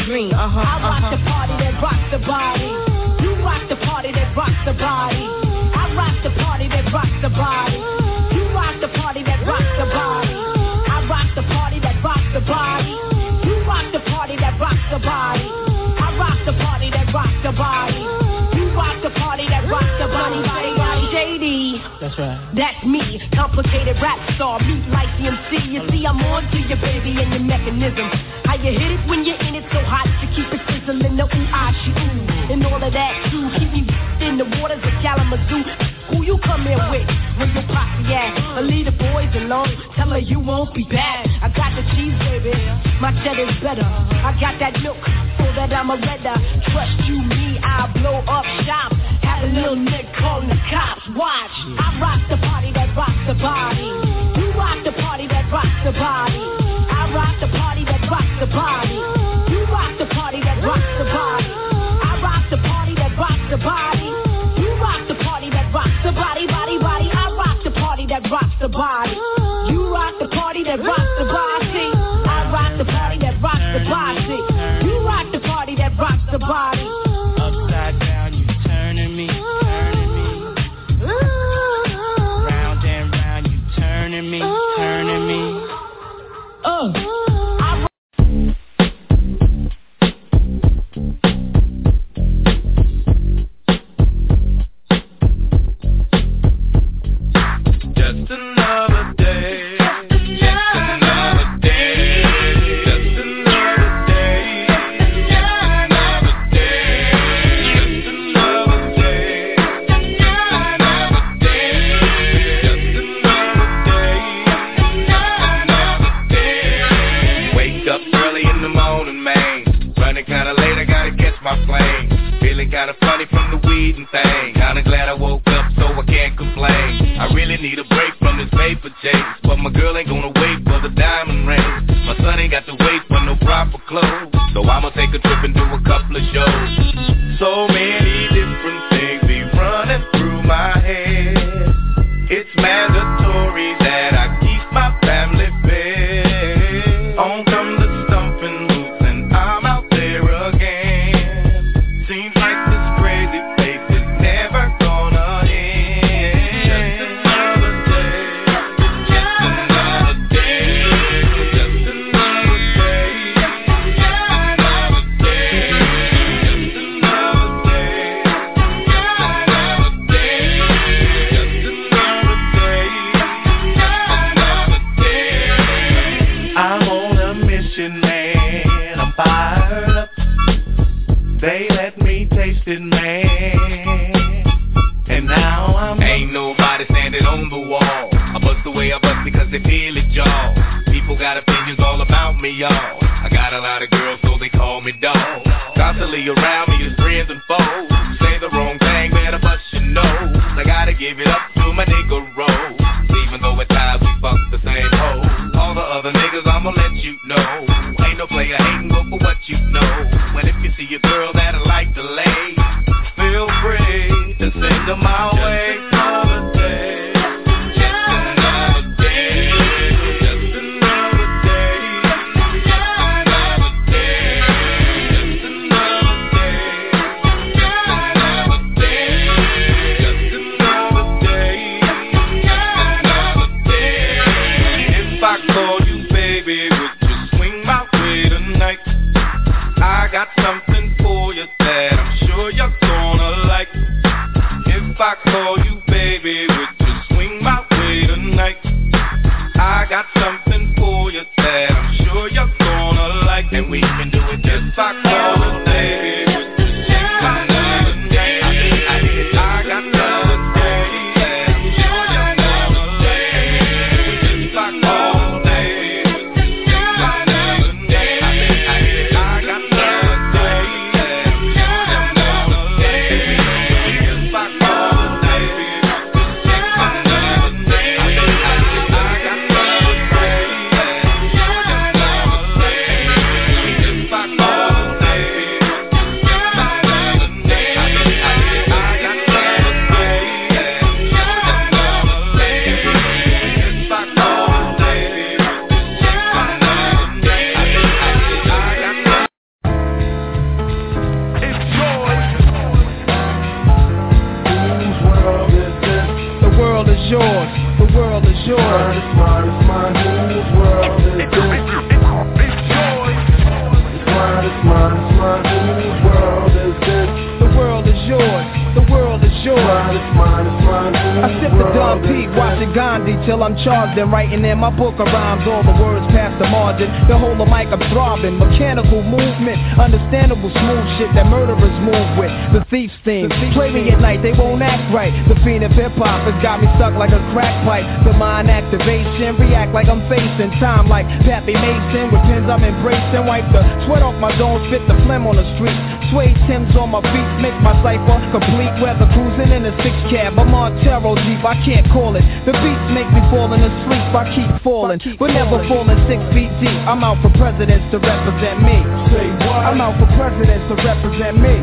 my book of rhymes. All the words past the margin. The whole of mic I'm throbbing. Mechanical movement, understandable smooth shit that murderers move with. The thief's theme. Play me at night, they won't act right. The fiend of hip hop has got me stuck like a crack pipe. The mind activation, react like I'm facing time like Pappy Mason. With pins I'm embracing. Wipe the sweat off my dome, spit the phlegm on the street. Sway Tim's on my feet, make my cipher complete. Weather cruising in a six cab. I'm on Terror Jeep, I can't call it. The beats make me fall falling asleep, I keep falling. But never falling six feet deep. I'm out for presidents to represent me. I'm out for presidents to represent me.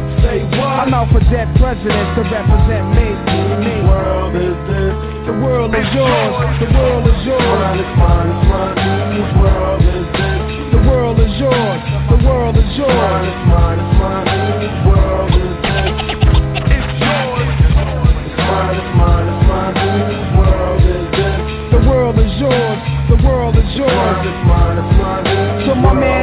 I'm out for dead presidents to represent me. me. World is this? The world is yours. The world is yours.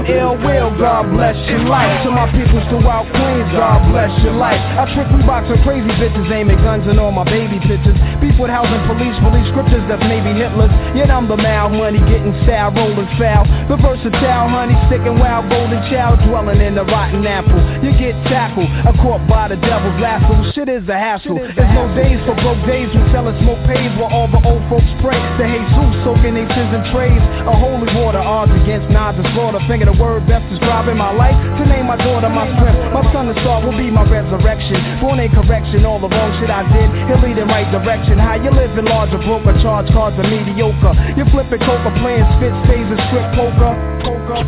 Ill Will, God bless your life. To my peoples throughout Queens, God bless your life. I strictly box with crazy bitches, aiming guns and all my baby pictures. Beef with housing police, police scriptures that's maybe Hitler's. Yet I'm the mal money, getting style, rolling foul. The versatile honey, sticking wild, golden child, dwelling in the rotten apple. You get tackled, a caught by the devil's lasso. Shit is a hassle. There's no days for broke days. We selling smoke pays while all the old folks pray. The Jesus soaking their sins and trays. A holy water, odds against nods and slaughter. Finger the word best describing my life. To name my daughter my strength. My son and star will be my resurrection. Born in correction, all the wrong shit I did. He'll lead in right direction. How you living large or broke or charge cards are mediocre. You flipping coca, playing spit, stays and strip poker. Poker.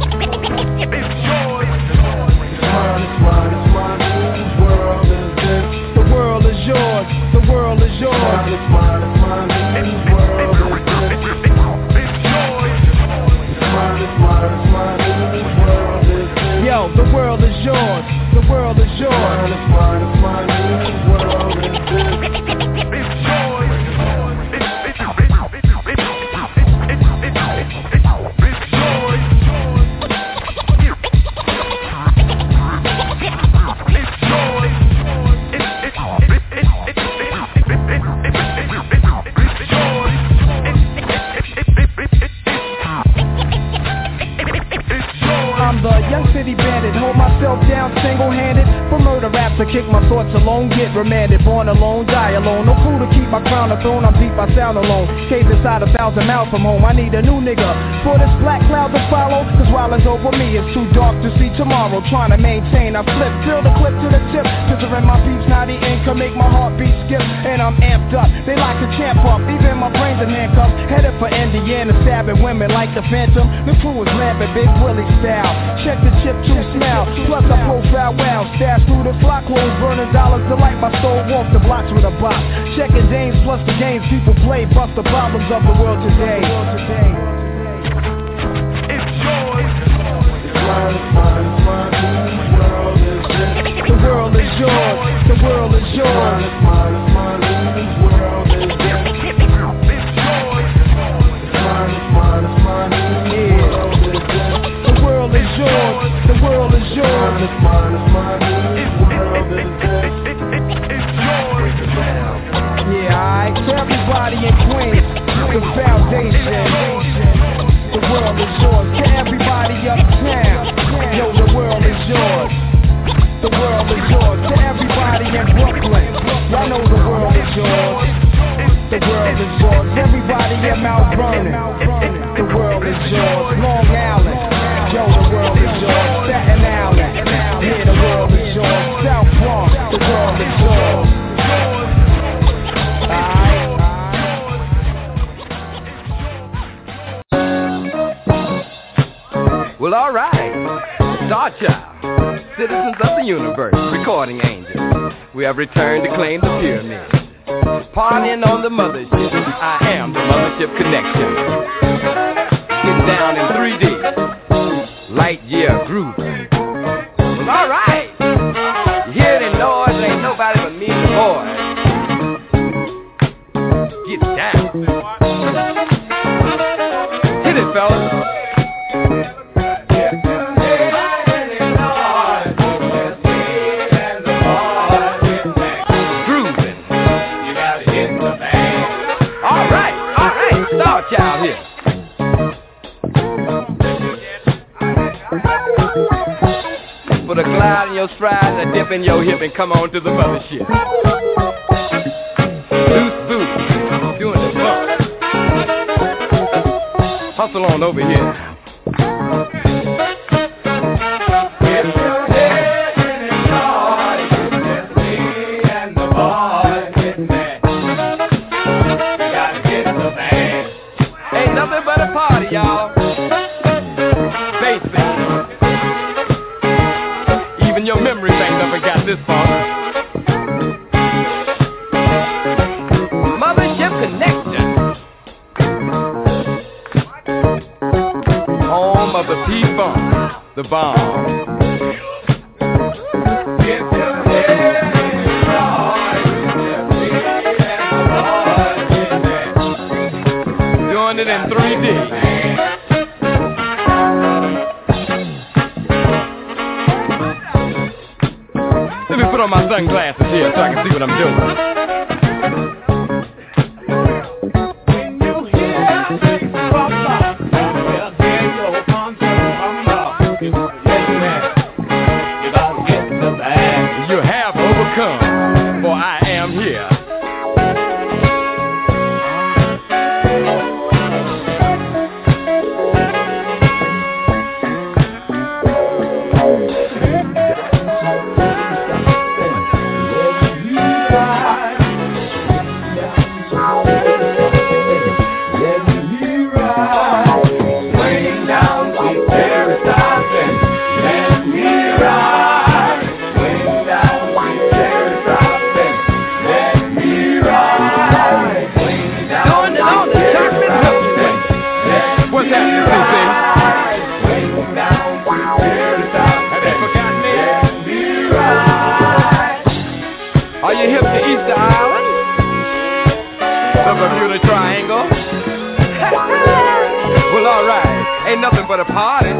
It's mine, it's mine, it's mine. Whose world is this? The world is yours. The world is yours. Mine is mine, it's mine. Yours. The world is yours. Mine is mine, mine. Whose world is? I kick my thoughts alone, get remanded. Born alone, die alone. No clue to keep my crown a throne, I'm deep, I sound alone. Cave inside a thousand miles from home, I need a new nigga. For this black cloud to follow, cause while it's over me, it's too dark to see tomorrow. Trying to maintain, I flip, drill the clip to the tip. Picturing my beats, now the income make my heartbeat skip. And I'm amped up, they like a champ up. Even my brains in handcuffs, headed for Indiana, stabbing women like the Phantom. The crew is lamping, Big Willie style. Check the chip to smell, plus I profile wow. Stash through the flock, clothes burning dollars to light my soul. Walk the blocks with a box. Checking dames plus the games people play. Bust the problems of the world today. It's this? The world is yours. The world is yours. The foundation. The world is yours. To everybody uptown, yo, the world is yours. The world is yours. To everybody in Brooklyn, y'all know the world is yours. The world is yours. Everybody in Mount Vernon, the world is yours. Long Island, yo, the world is yours. Staten Island, yeah, the world is yours. South Bronx, the world is yours. Star citizens of the universe, recording angels. We have returned to claim the pyramid. Partying on the mothership. I am the mothership connection. Getting down in 3D. Light year groove. Stride and a in your uh-huh. hip and come on to the mothership. Loose booty, doing the bump. Hustle on over here. Are you hip to Easter Island? The Bermuda Triangle? well, alright. Ain't nothing but a party.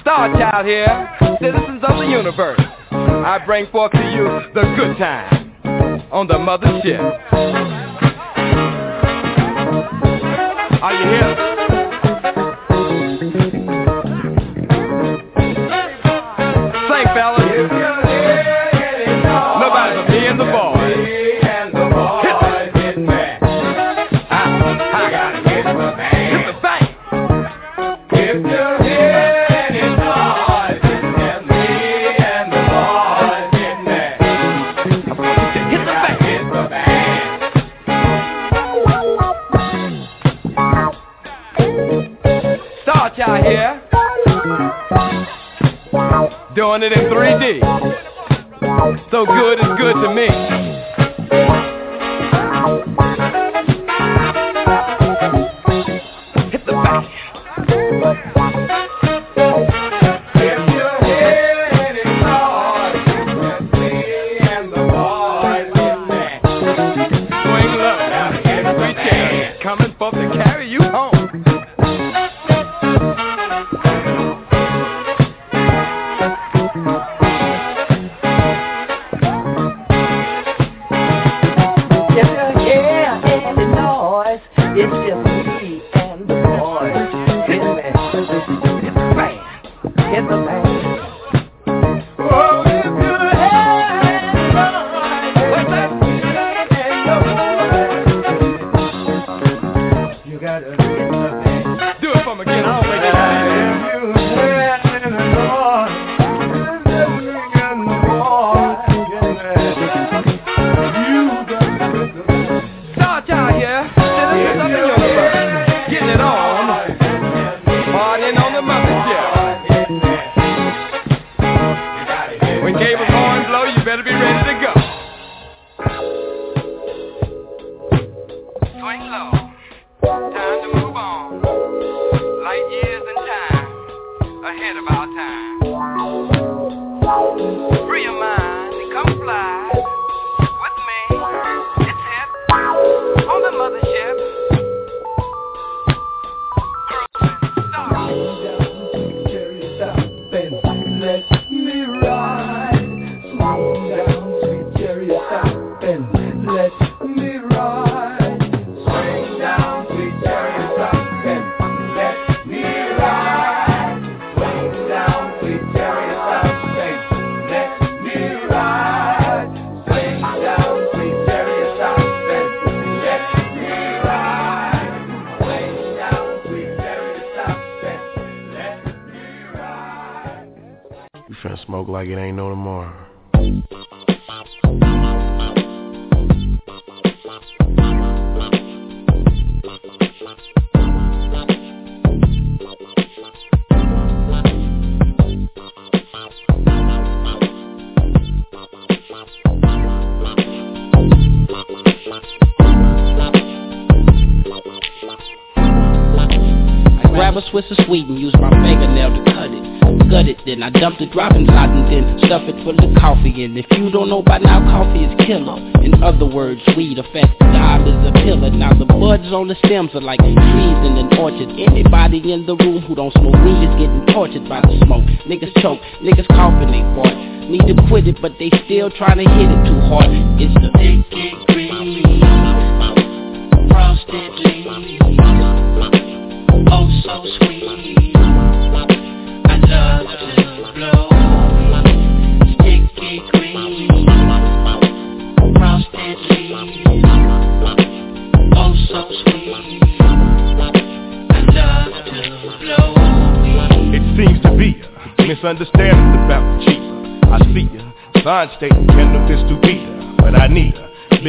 Star Child here, citizens of the universe. I bring forth to you the good time on the mothership. Are you here? In 3D. So good is good to me. I dump the drop inside and then stuff it full of coffee. And if you don't know by now, coffee is killer. In other words, weed affects the job is a pillar. Now the buds on the stems are like trees in an orchard. Anybody in the room who don't smoke weed is getting tortured by the smoke. Niggas choke, niggas coughing they fart. Need to quit it, but they still trying to hit it too hard. It's the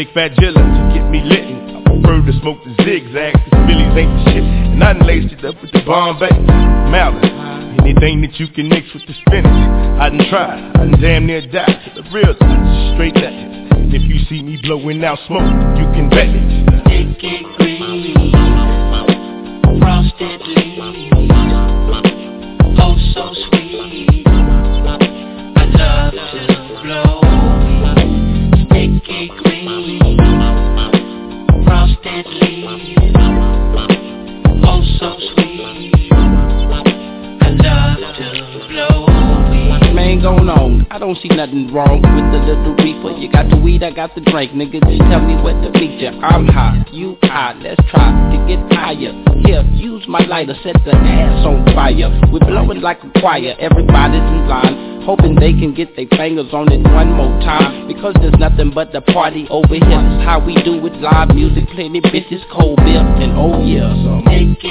a fat jilla to get me lit. I prefer to smoke the zigzag, cause Billy's ain't the shit. And I done laced it up with the Bombay, Malice. Anything that you can mix with the spinach, I done tried, I done damn near died the real straight. And if you see me blowing out smoke, you can bet it. Got the the drink. Nigga, just tell me what meet ya. I'm hot, you high. Let's try to get higher. Here, use my lighter, set the ass on fire. We're blowing like a choir. Everybody's in line, hoping they can get their fingers on it one more time. Because there's nothing but the party over here. How we do it. Live music, plenty bitches, cold beer, and oh yeah, so make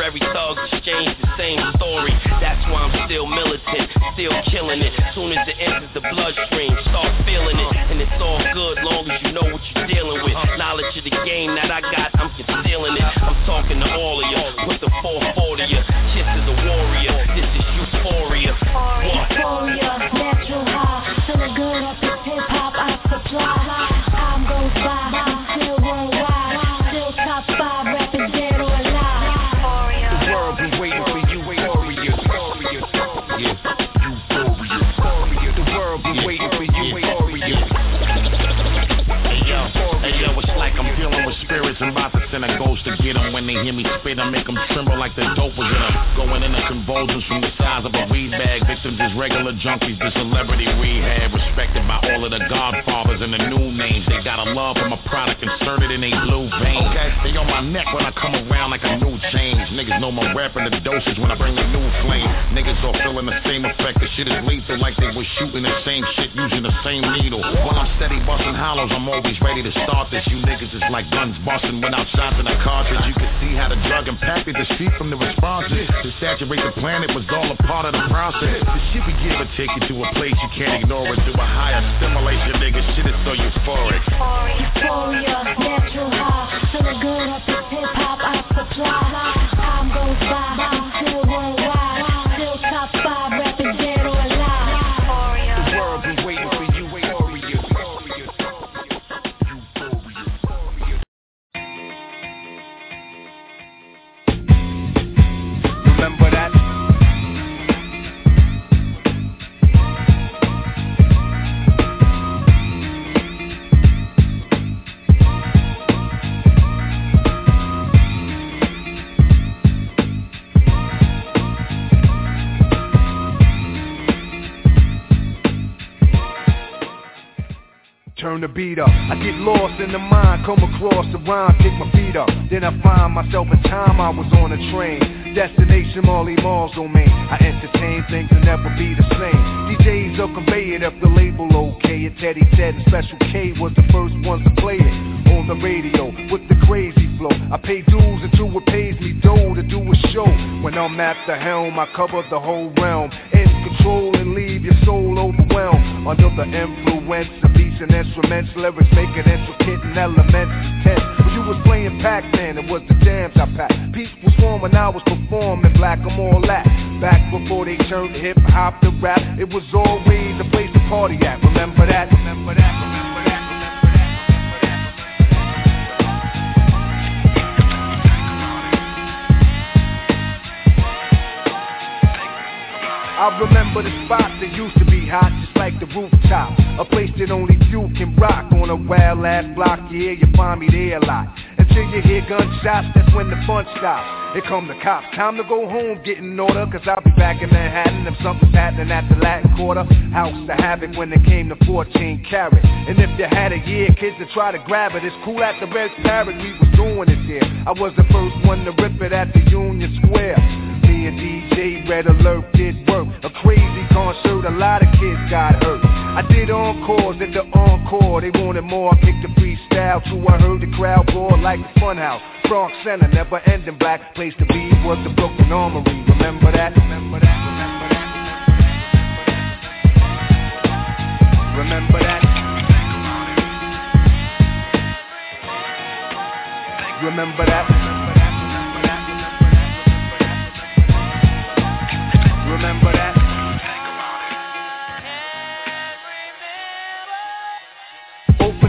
Temporary thugs exchange the same story. That's why I'm still militant, still killing it. Soon as it enters the bloodstream, start feeling it. And it's all good long as you know what you're dealing with. Knowledge of the game that I got, I'm concealing it. I'm talking to hear me spit, I make 'em tremble like the dope was in 'em Going into convulsions from the size of a weed bag. Victims is regular junkies, the celebrity rehab Respected by all of the godfathers and the new names. They got a love for my product inserted in they blue veins Okay, they on my neck when I come around like a new change. Niggas know my rap and the dosage when I bring the new flame. Niggas all feeling the same effect, the shit is lethal Like they was shooting the same shit using the same needle. While I'm steady busting hollows, I'm always ready to start this. You niggas is like guns busting without shots in a cartridge. You can see how the drug impacted the sheep from the responses. To saturate the planet was all a part of the process. The shit we give will take you to a place you can't ignore it. Through a higher stimulation, nigga, shit is so euphoric Euphoria, Turn the beat up. I get lost in the mind, come across the rhyme, kick my feet up. Then I find myself in time I was on a train. Destination Marley Marl's domain. I entertain things will never be the same. DJs will convey it if the label okay. It's Eddie Ted and Special K was the first ones to play it. On the radio with the crazy flow. I pay dues until it pays me dough to do a show. When I'm at the helm, I cover the whole realm. In control and leave your soul overwhelmed. Under the influence of beats and instruments, lyrics make it intricate and elements intense. When you was playing Pac-Man, it was the jams I packed. Peace was warm when I was performing black, I'm all that. Back before they turned hip hop to rap, it was always a place to party at. Remember that? Remember that? Remember that? I remember the spots that used to be hot, just like the rooftop. A place that only few can rock on a wild ass block. Yeah, you find me there a lot. Until you hear gunshots, that's when the fun stops. Here come the cops, time to go home, get in order. Cause I'll be back in Manhattan if something's happening at the Latin Quarter. House to havoc when it came to 14 carat. And if you had a year, kids to try to grab it. It's cool at the Red Parrot, we was doing it there. I was the first one to rip it at the Union Square. A DJ, red alert did work. A crazy concert, a lot of kids got hurt. I did encores at the encore, they wanted more. I picked the freestyle, too. I heard the crowd roar like the funhouse. Bronx Center, never ending black. Place to be was the Brooklyn Armory. Remember that? Remember that? Remember that? Remember that? Remember that? Remember that?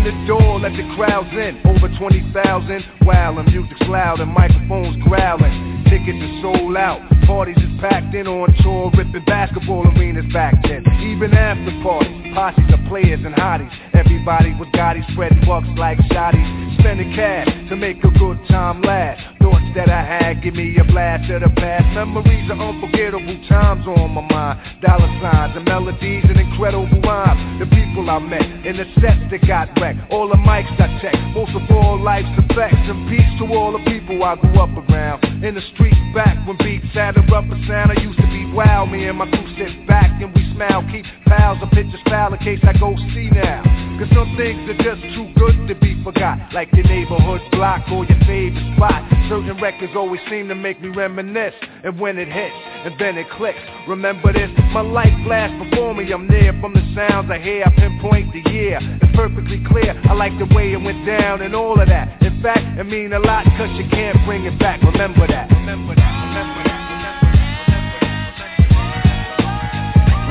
Open the door, let the crowds in. Over 20,000. Wow, the music's loud and microphones growling. Tickets are sold out. Parties is packed in on tour, ripping basketball arenas back then. Even after parties, posses of players and hotties. Everybody with Gotti spreading bucks like shotties. Spending cash to make a good time last. Thoughts that I had give me a blast of the past. Memories of unforgettable times on my mind. Dollar signs and melodies and incredible rhymes. The people I met in the sets that got wrecked. All the mics I checked. Most of all, life's effects. And peace to all the people I grew up around. In the streets back when beats had a rougher sound. I used to be wild. Me and my crew sit back and we smile. Keep pals of pictures foul in case I go see now. Cause some things are just too good to be forgot. Like your neighborhood block or your favorite spot. Certain records always seem to make me reminisce. And when it hits, and then it clicks. Remember this, my life flashed before me. I'm there from the sounds I hear. I pinpoint the year. It's perfectly clear. I like the way it went down and all of that. In fact, it mean a lot cause you can't bring it back. Remember that. Remember that. Remember that.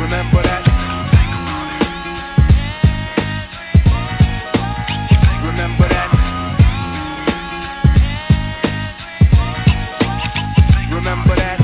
Remember that. Remember that. Remember that.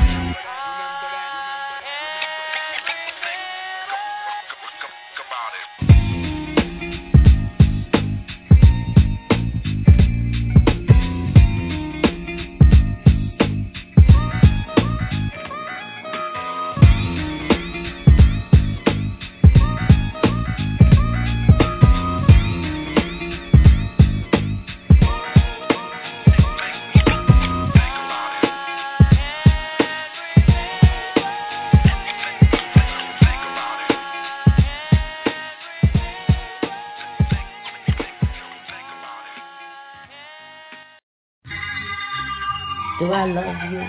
Do I love you?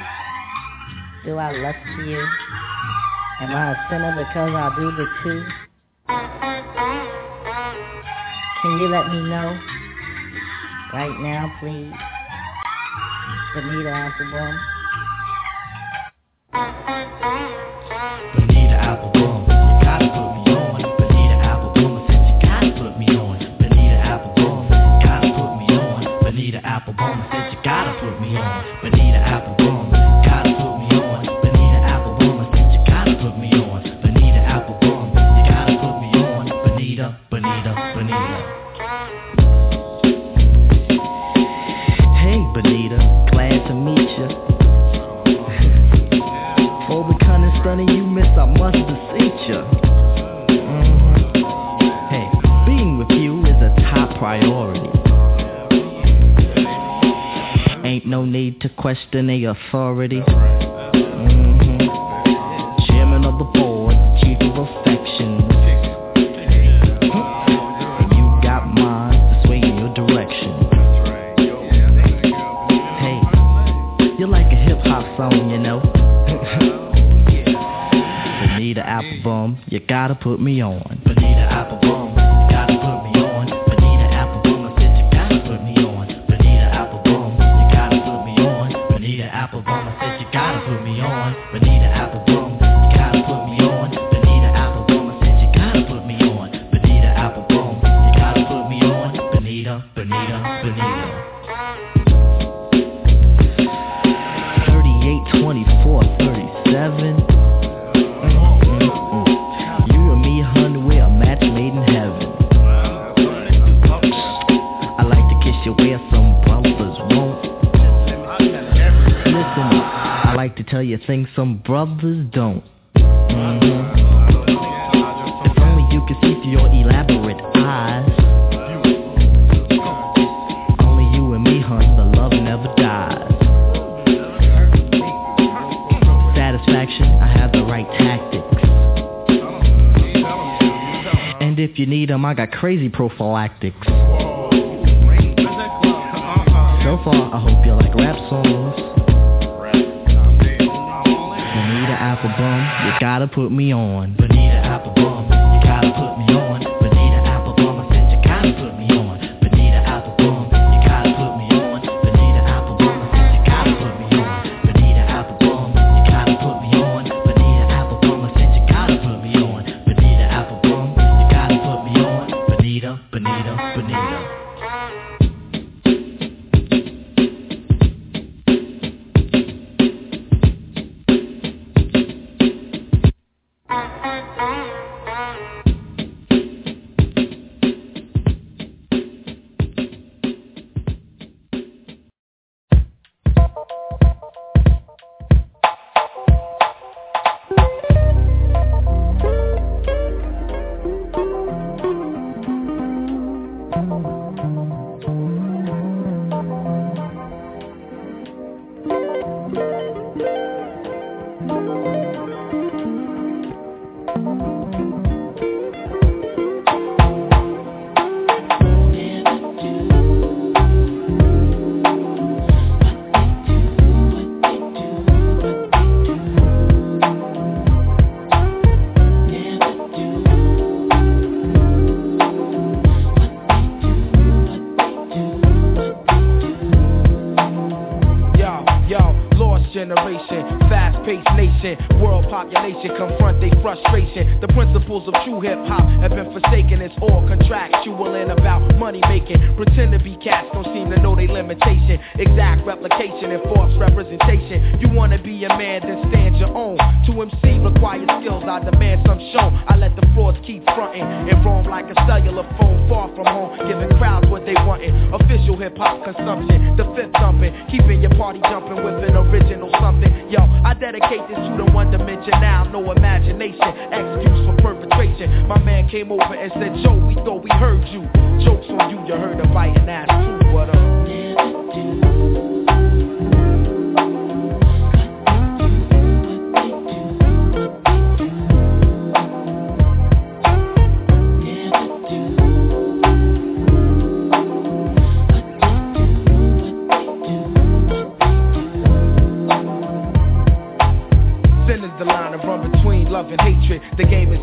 Do I lust you? Am I a sinner because I do the two? Can you let me know? Right now, please. Bonita Applebum. The authority. Mhm. Chairman of the board, chief of affection. You got mine sway in your direction. Hey, you're like a hip hop song, you know. Bonita Applebum, you gotta put me on. others don't. If only you could see through your elaborate eyes. Only you and me, hun, the love never dies. Satisfaction, I have the right tactics. And if you need 'em, I got crazy prophylactics. Put me on.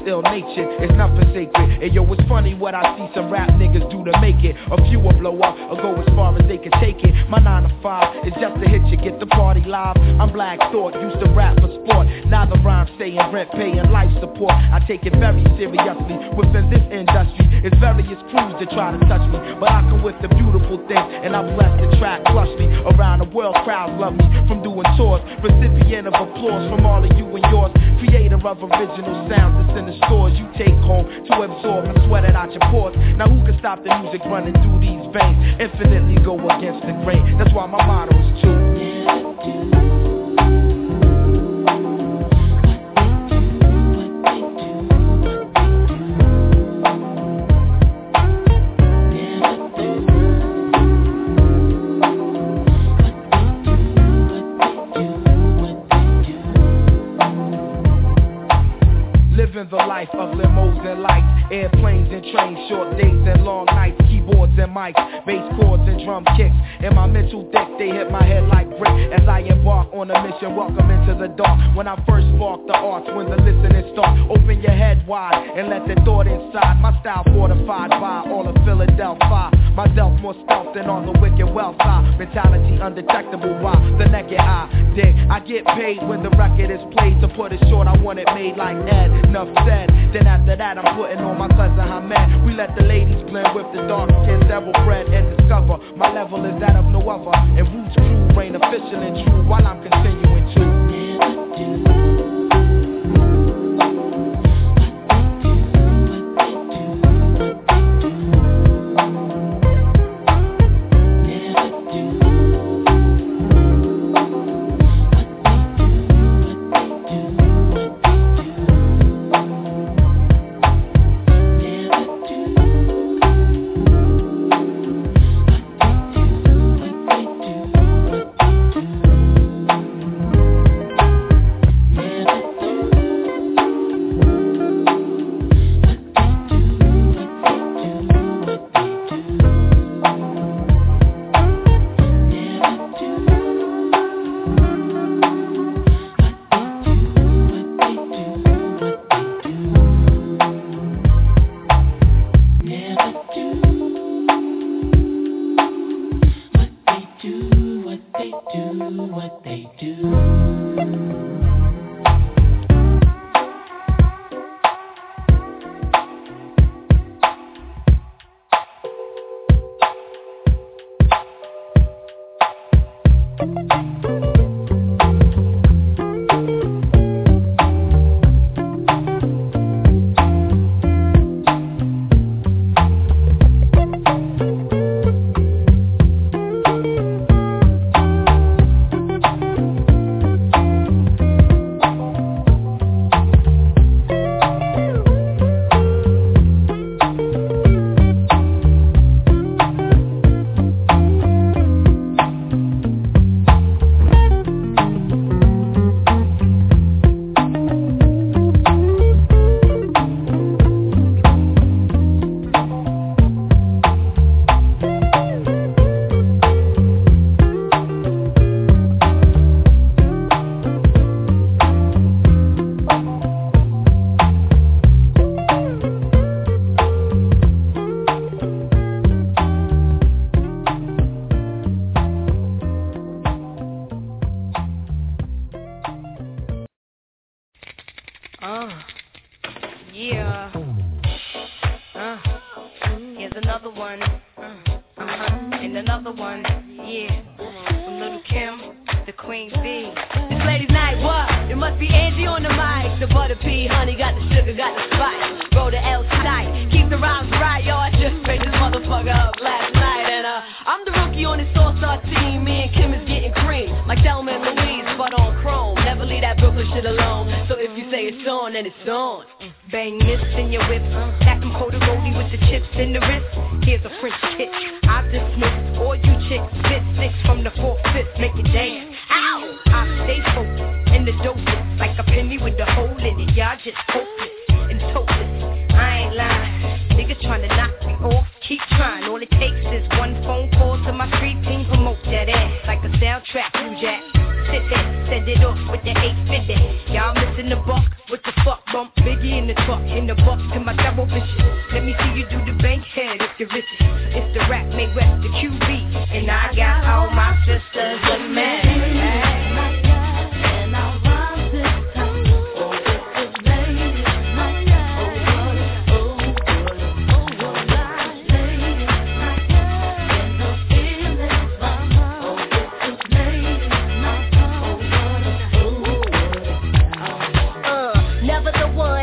Ill natured, it's nothing sacred. And yo, it's funny what I see some rap niggas do to make it. A few will blow up or go as far as they can take it. My 9 to 5 is just to hit you, get the party live. I'm Black Thought, used to rap for sport. Now the rhyme staying rent, paying life support. I take it very seriously within this industry. It's various crews that try to touch me, but I come with the beautiful things, and I bless the track plush me. Around the world, crowds love me from doing tours. Recipient of applause from all of you and yours. Creator of original sounds that's in the stores you take home to absorb and sweat it out your pores. Now who can stop the music running through these veins? Infinitely go against the grain. That's why my motto is true. Life of airplanes and trains, short days and long nights, keyboards and mics, bass chords and drum kicks. In my mental thick, they hit my head like brick as I embark on a mission. Welcome into the dark. When I first spark the arts, when the listening start, open your head wide and let the thought inside. My style fortified by all of Philadelphia. Myself more stealth than on the wicked wealth side. Mentality undetectable by the naked eye. Dig, I get paid when the record is played. To put it short, I want it made like Ed. Enough said. Then after that, I'm putting on my cousin Hamed. We let the ladies blend with the dark skin, devil bread, and discover my level is that of no other. And Roots crew reign official and true while I'm continuing to.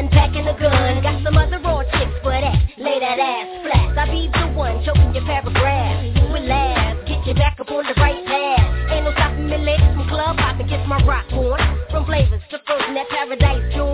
gun, packing the gun. Got some other raw chicks for that. Lay that ass flat. I be the one choking your paragraph. We it last. Get you back up on the right path. Ain't no stopping me, legs from club hopping. get my rock on. From flavors to frozen that paradise joint.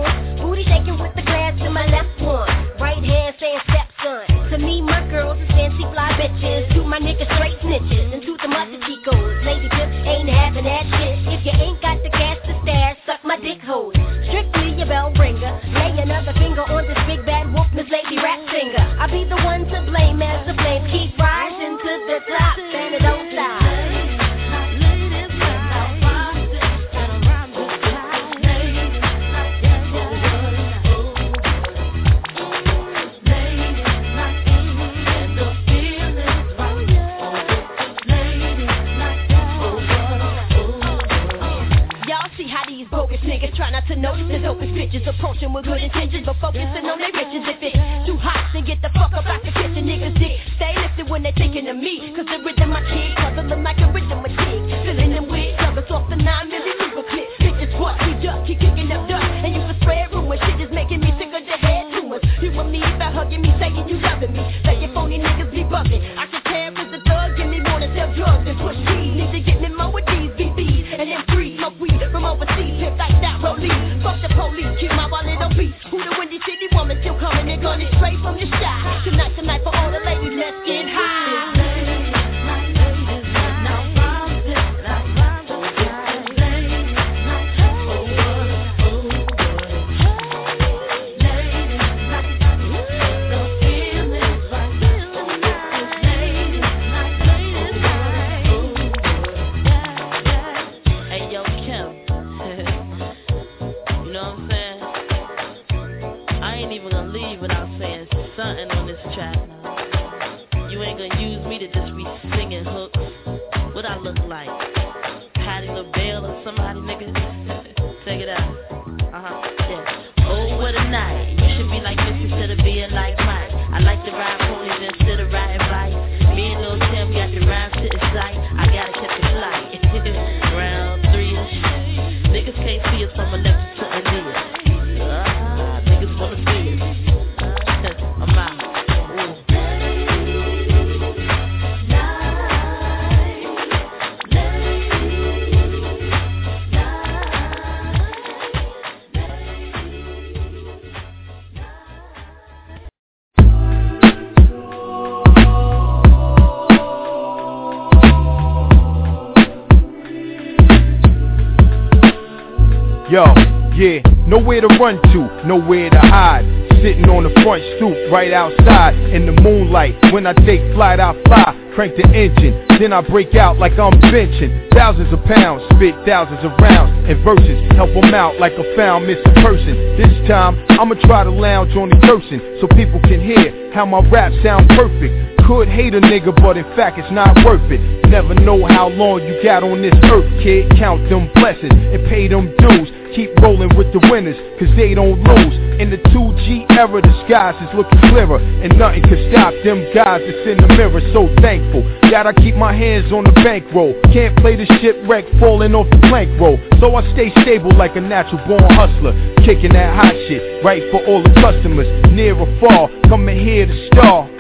Nowhere to run to, nowhere to hide. Sitting on the front stoop right outside in the moonlight. When I take flight, I fly, crank the engine. Then I break out like I'm benching. Thousands of pounds, spit thousands of rounds. And verses help them out like a found missing person. This time, I'ma try to lounge on the person so people can hear how my rap sound perfect. Could hate a nigga, but in fact it's not worth it. Never know how long you got on this earth, kid. Count them blessings and pay them dues. Keep rolling with the winners, cause they don't lose. In the 2G era, the skies is looking clearer. And nothing can stop them guys that's in the mirror. So thankful that I keep my hands on the bankroll. Can't play the shipwreck falling off the plank roll. So I stay stable like a natural born hustler. Kicking that hot shit, right for all the customers. Near or far, coming here to star.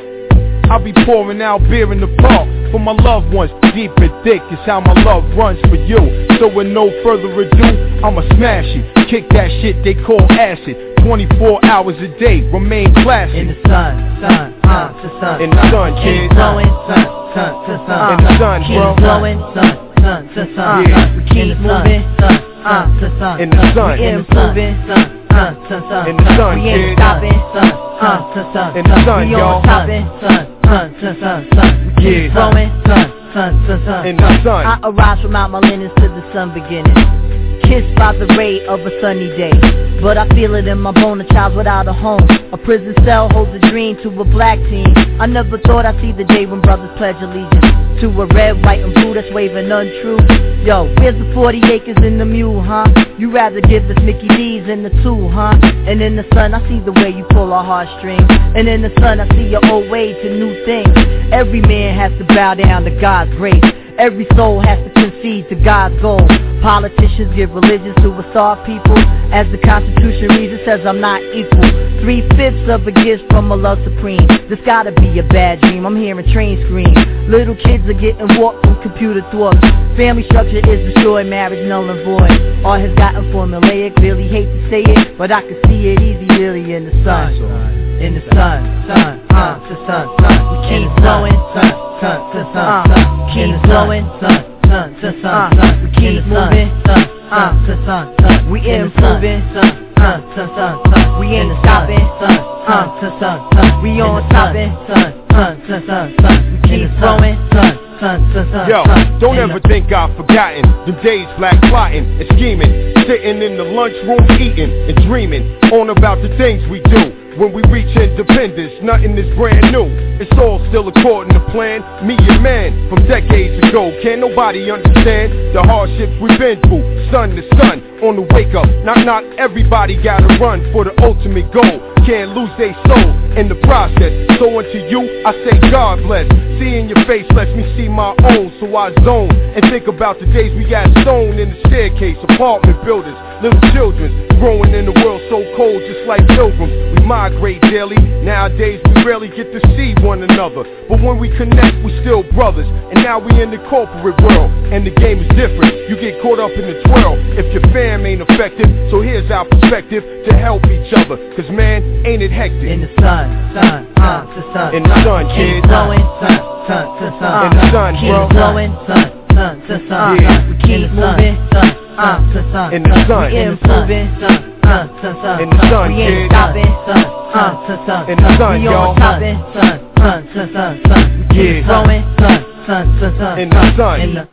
I'll be pouring out beer in the park for my loved ones. Deep and thick is how my love runs for you. So with no further ado, I'ma smash it. Kick that shit they call acid. 24 hours a day, remain classic. In the sun, sun, uh, to sun. In the sun, Keep kid. blowing, sun, sun, to sun. In the sun, keep bro. blowing, sun, sun, to sun. Yeah. We keep moving, sun, uh, to sun. In the sun. We improving, sun, uh, to sun. In the sun, We ain't stopping, sun, uh, to sun. In the sun, we y'all. on topping, sun, sun, to sun, sun. We keep Yeah. blowing, sun, sun, sun. In the sun. I arise from out my linens to the sun beginning. Kissed by the ray of a sunny day. But I feel it in my bone, a child without a home. A prison cell holds a dream to a black teen. I never thought I'd see the day when brothers pledge allegiance to a red, white, and blue that's waving untrue. Yo, where's the 40 acres in the mule, huh? You rather give us Mickey D's in the two, huh? And in the sun, I see the way you pull our heartstrings. And in the sun, I see your old way to new things. Every man has to bow down to God's grace. Every soul has to concede to God's goal. Politicians give religions to a starved people. As the Constitution reads, it says I'm not equal. Three fifths of a gift from a love supreme. This gotta be a bad dream. I'm hearing train scream. Little kids are getting warped from computer thwarts. Family structure is destroyed, marriage null and void. All has gotten formulaic. Really hate to say it, but I can see it easy, really in the sun. In the sun, sun, uh, to sun, sun. We keep blowing, sun, sun, to sun, sun. Keep blowing, sun, sun, to sun, sun. We keep moving, sun, uh, to sun, sun. We improving, sun, uh, to sun, sun. We ain't stopping, sun, uh, to sun, sun. We on topping, sun, uh, to sun, sun. We keep blowing, sun, sun, to sun. Yo, don't In ever the- think I've forgotten the days black plotting and scheming, sitting in the lunchroom eating and dreaming on about the things we do. When we reach independence, nothing is brand new. It's all still according to plan. Me and man from decades ago. Can't nobody understand the hardships we've been through. Sun to sun, on the wake up. Knock knock, everybody gotta run for the ultimate goal. Can't lose their soul in the process. So unto you, I say God bless. Seeing your face lets me see my own, so I zone and think about the days we got stoned in the staircase, apartment buildings, little children growing in a world so cold, just like pilgrims. We migrate daily. Nowadays we rarely get to see one another, but when we connect, we still brothers. And now we in the corporate world, and the game is different. You get caught up in the twirl if your fam ain't effective. So here's our perspective to help each other, cause man, ain't it hectic? In the sun, sun, uh, to sun. In the sun, Keep kid. blowing, sun, sun, to sun. In the sun, keep bro. blowing, sun, sun, to sun. Yeah. We keep moving, sun, uh, to sun. In the sun. We improving, sun, uh, to sun. In the sun, We ain't stopping, sun, uh, to sun. In the sun, we y'all. on topping, sun, uh, to sun, sun. We keep Yeah. blowing, sun, sun, to sun. In the sun. In the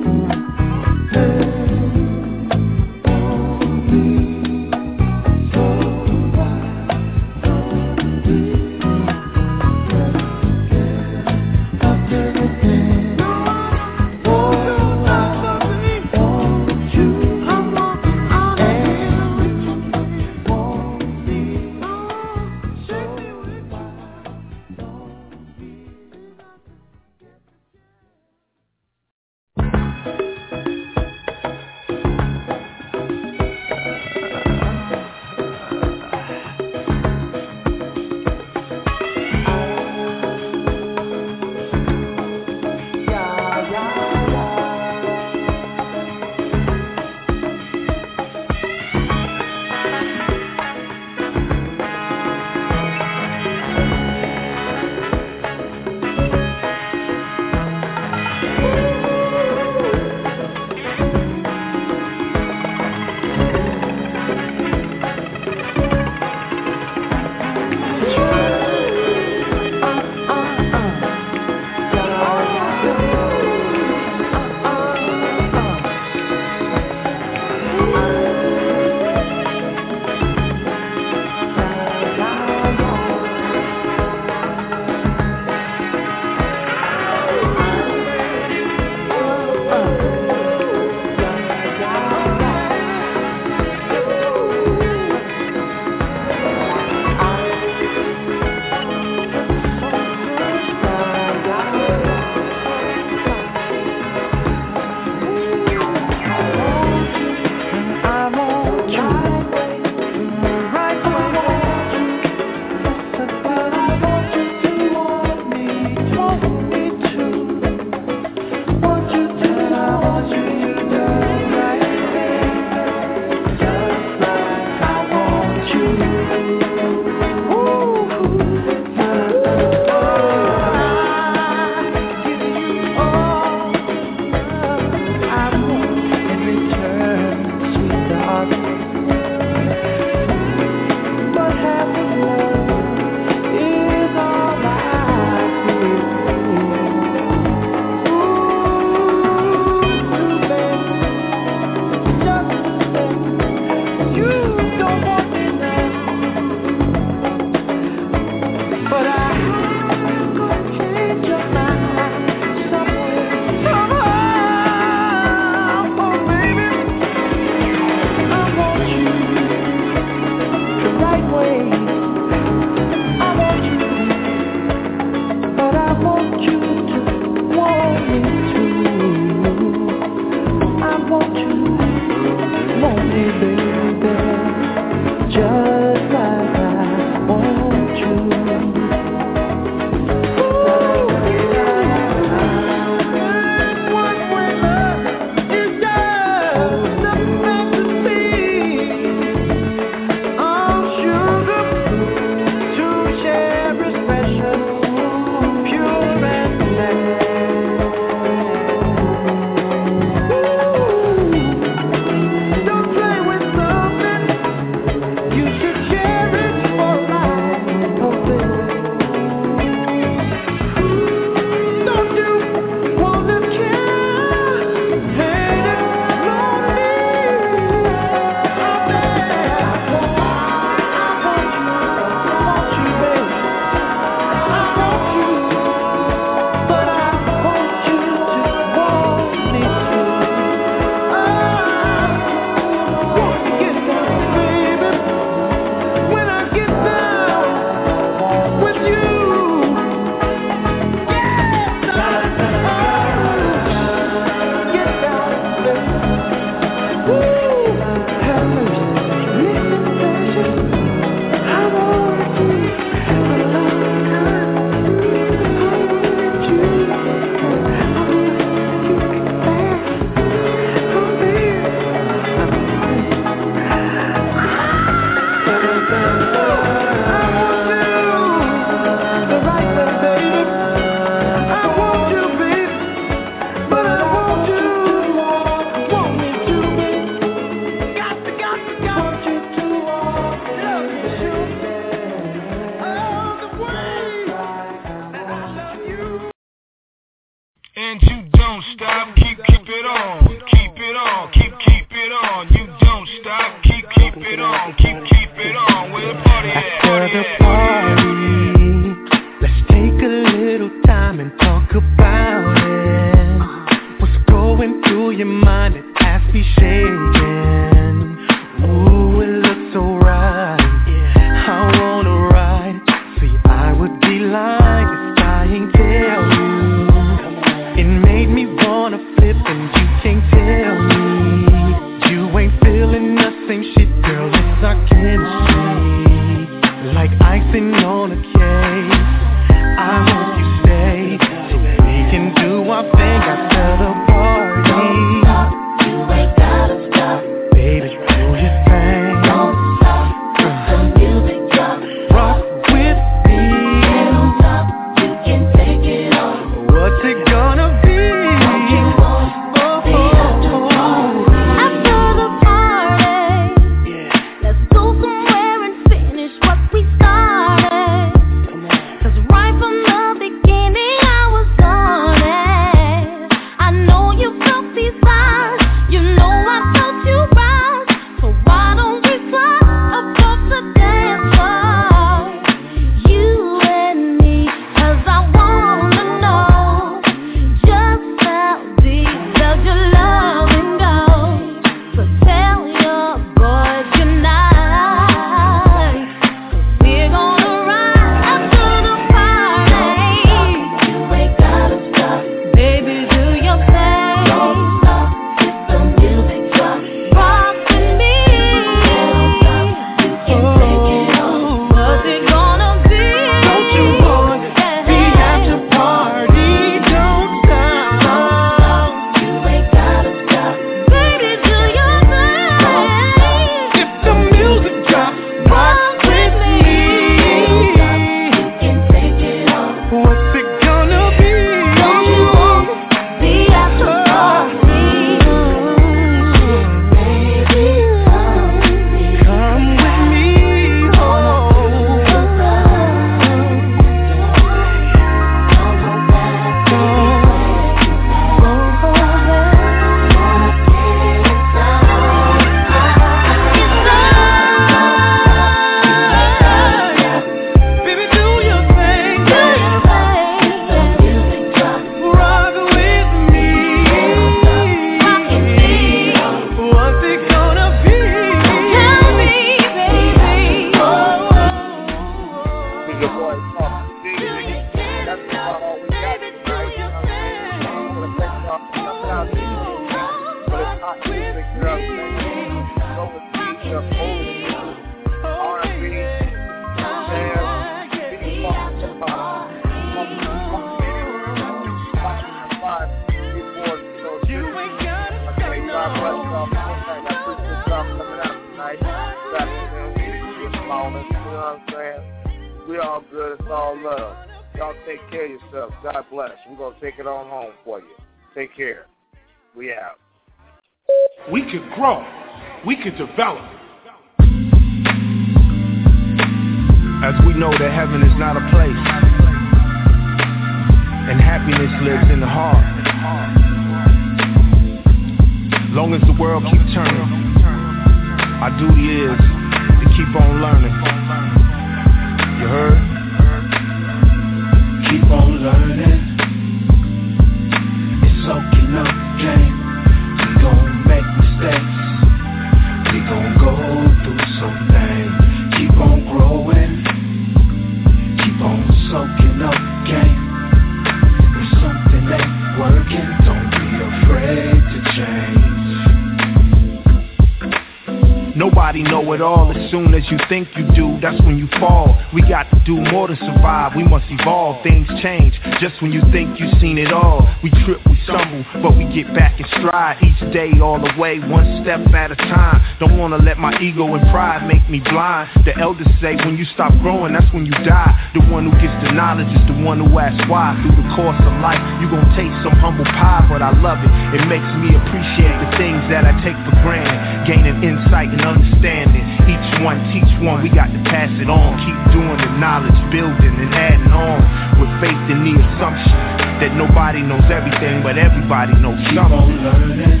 elders say when you stop growing, that's when you die. The one who gets the knowledge is the one who asks why. Through the course of life, you gon' taste some humble pie, but I love it. It makes me appreciate the things that I take for granted, gaining insight and understanding. Each one teach one, we got to pass it on. Keep doing the knowledge building and adding on with faith in the assumption that nobody knows everything, but everybody knows Keep something. On learning,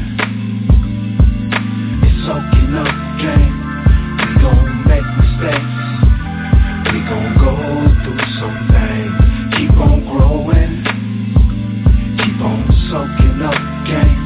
it's soaking up game. We gon' mistakes. We gon' go through some things. Keep on growing. Keep on soaking up game.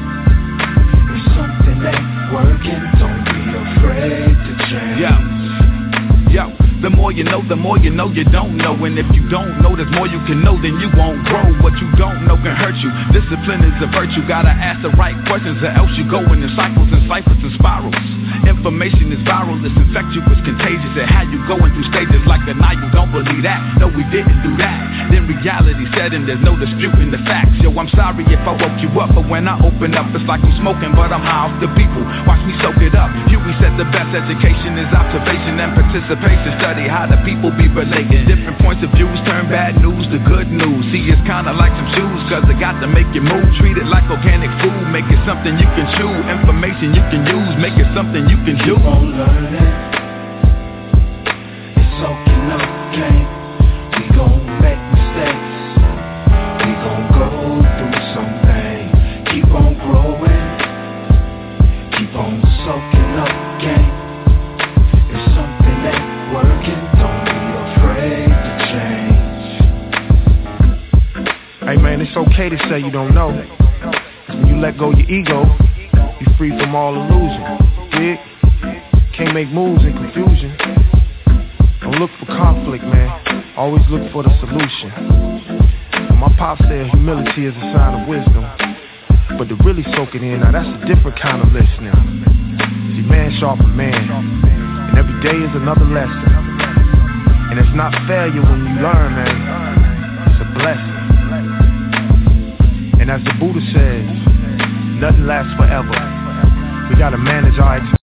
If something ain't working, don't be afraid to change. Yo. The more you know, the more you know you don't know. And if you don't know, there's more you can know, then you won't grow. What you don't know can hurt you. Discipline is a virtue. Gotta ask the right questions, or else you go in cycles and ciphers and spirals. Information is viral, it's infectious, contagious. And how you going through stages like you don't believe that. No, we didn't do that. Then reality set in, there's no disputing the facts. Yo, I'm sorry if I woke you up, but when I open up, it's like I'm smoking, but I'm high off the people. Watch me soak it up. Huey said the best education is observation and participation. Study how the people be relating. Different points of views turn bad news to good news. See, it's kinda like some shoes, cause got to make you move. Treat it like organic food, make it something you can chew. Information you can use, make it something you can do. Keep on learning. It's soaking up game. We gon' make mistakes. We gon' go through something. Keep on growing. Keep on soaking up game. If something ain't working, don't be afraid to change. Hey man, it's okay to say you don't know. When you let go your ego, you're free from all illusion. Can't make moves in confusion. Don't look for conflict, man. Always look for the solution. My pop said humility is a sign of wisdom. But to really soak it in, now that's a different kind of listening. See, man sharpen man. And every day is another lesson. And it's not failure when you learn, man. It's a blessing. And as the Buddha says, nothing lasts forever. We gotta manage our